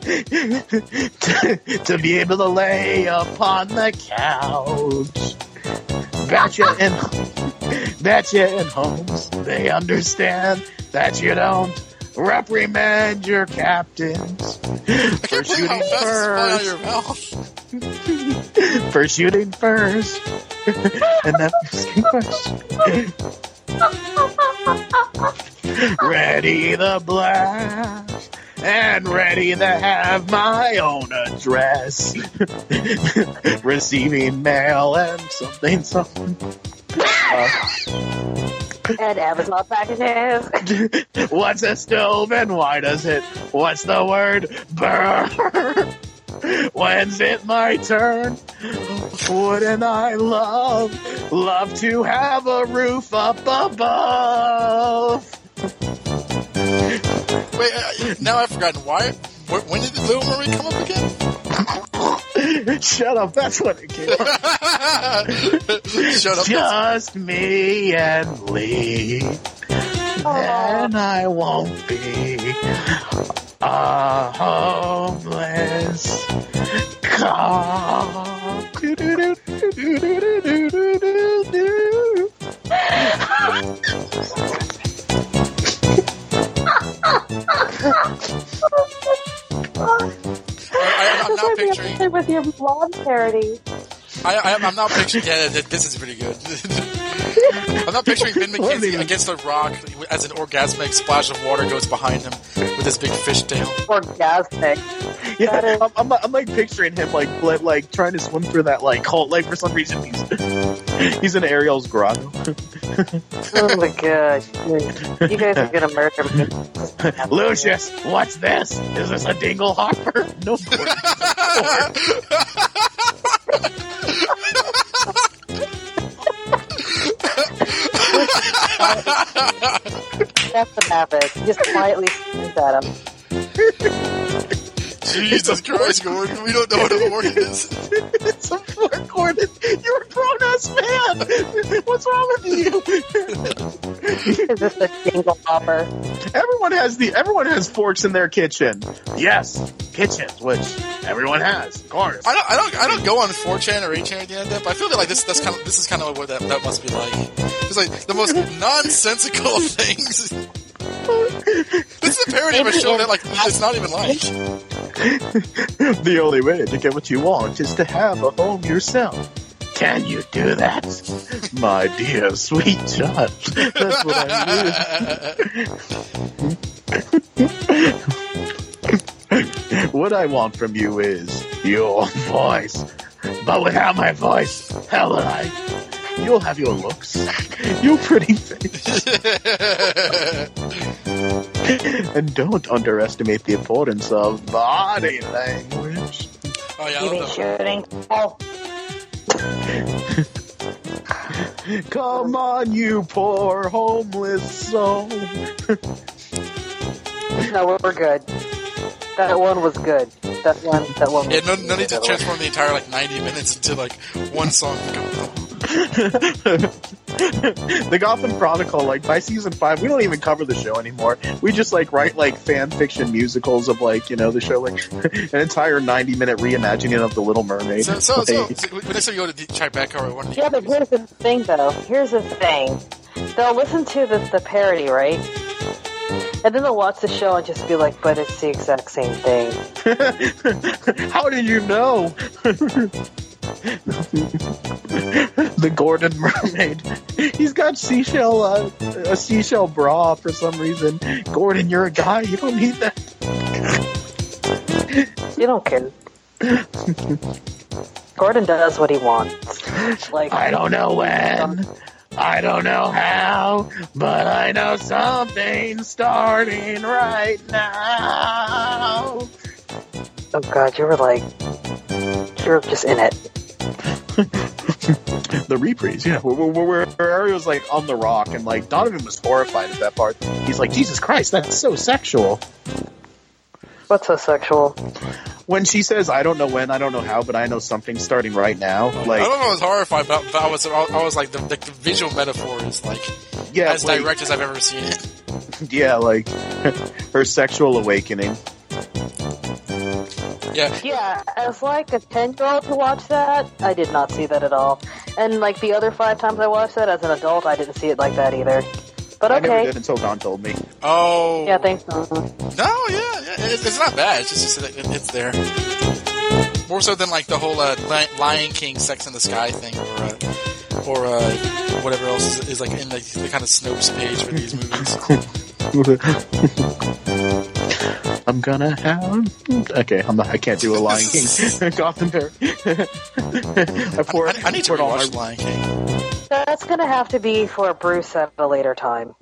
to, to be able to lay upon the couch. Betcha and Betcha and Holmes, they understand that you don't reprimand your captains for can't believe how shooting fast it's flying out of first, for shooting first, and that first question. ready the blast, and ready to have my own address. Receiving mail and something, something. Uh, And Amazon packages. what's a stove and why does it? What's the word? Burn. When's it my turn? Wouldn't I love, love to have a roof up above? Wait, uh, now I've forgotten why. When, when did the Little Mermaid come up again? Shut up, that's what it came up. Shut up. Just me and Lee. And I won't be a homeless cop. I, I'm now picturing. with your blonde parody. I, I, I'm now picturing. Yeah, this is pretty good. I'm not picturing Ben McKenzie against a rock as an orgasmic splash of water goes behind him with his big fish tail. Orgasmic. Yeah, I'm, I'm, I'm like picturing him like like, like trying to swim through that like hole. Like for some reason he's he's in Ariel's grotto. Oh my god. You guys are gonna murder me. Lucius, what's this? Is this a dingle hopper? No. That's the habit. Just quietly at him. Jesus Christ, Gordon, we don't know what a horn is. it's a fork Gordon. You're a grown ass man. What's wrong with you? Is this a dingle hopper? Everyone has the everyone has forks in their kitchen. Yes, kitchens, which everyone has, of course. I don't, I don't, I don't go on 4chan or 8chan or anything like that, but I feel that like this, that's kind of, this is kind of what that, that must be like. It's like the most nonsensical things. this is a parody of a show that like it's not even like. the only way to get what you want is to have a home yourself. Can you do that? My dear sweet child. That's what I do. what I want from you is your voice. But without my voice, how will I? You'll have your looks, your pretty face. and don't underestimate the importance of body language. Oh yeah, I You mean love that. shooting? Oh, Come on, you poor homeless soul. no, we're good. That one was good. That one, that one. Yeah, no, no need to transform the entire like 90 minutes into like one song. The Gotham Chronicle, like by season five, we don't even cover the show anymore. We just like write like fan fiction musicals of like you know the show, like an entire ninety minute reimagining of the Little Mermaid. So, so, so, Like, so when next time you go to Tribeca or one of the Yeah, but here's the thing, though. Here's the thing. They'll listen to the, the parody, right? And then they'll watch the show and just be like, but it's the exact same thing. How did you know? the Gordon Mermaid. He's got seashell uh, a seashell bra for some reason. Gordon, you're a guy. You don't need that. You don't care. Gordon does what he wants. Like I don't know when. I don't know how, but I know something's starting right now. Oh god, you were like, you're just in it. the reprise, yeah, where, where, where, where Ariel's like on the rock, and like Donovan was horrified at that part. He's like, Jesus Christ, that's so sexual. What's so sexual? When she says, "I don't know when, I don't know how, but I know something's starting right now," like I don't know. I was horrified, but, but I was I was like the, the, the visual metaphor is like yeah, as like, direct as I've ever seen it. yeah, like her sexual awakening. Yeah, Yeah, as like a 10 year old to watch that, I did not see that at all. And like the other five times I watched that as an adult, I didn't see it like that either. But I never okay. did until Don told me. Oh. Yeah, thanks. Don. No, yeah, yeah it, it's not bad. It's just that it's there. More so than like the whole uh, Lion King Sex in the Sky thing, or uh, or uh, whatever else is, is like in the, the kind of Snopes page for these movies. I'm gonna have. Okay, I'm not. I can't do a Lion King. Gotham Bear. I pour. I, I need to poured all watch my- Lion King. That's gonna have to be for Bruce at a later time.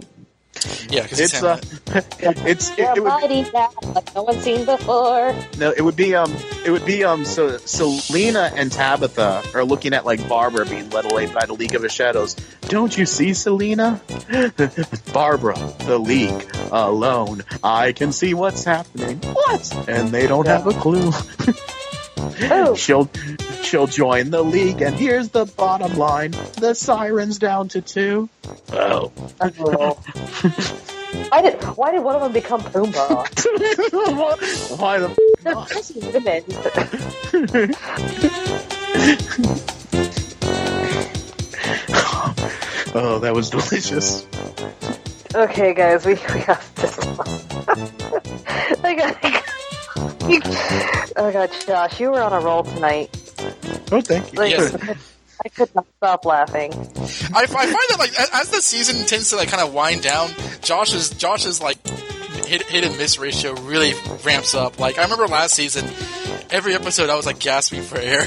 Yeah, because It's uh, it's it, it would mighty now, like no one's seen before. no, it would be um, it would be um. So Selina and Tabitha are looking at like Barbara being led away by the League of the Shadows. Don't you see, Selina? Barbara, the League, alone. I can see what's happening. What? And they don't have a clue. Oh, She'll she'll join the league, and here's the bottom line: the sirens down to two. Oh, why did why did one of them become Pumbaa? why the? They're busy women. Oh, that was delicious. Okay, guys, we, we have to stop. I got. You, oh god, Josh, you were on a roll tonight. Oh, thank you. Like, Yes. I could not stop laughing. I, I find that like as the season tends to like kind of wind down, Josh's Josh's like hit, hit and miss ratio really ramps up. Like I remember last season, every episode I was like gasping for air.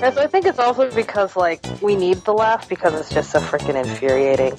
Guys, I think it's also because like we need the laugh because it's just so freaking infuriating.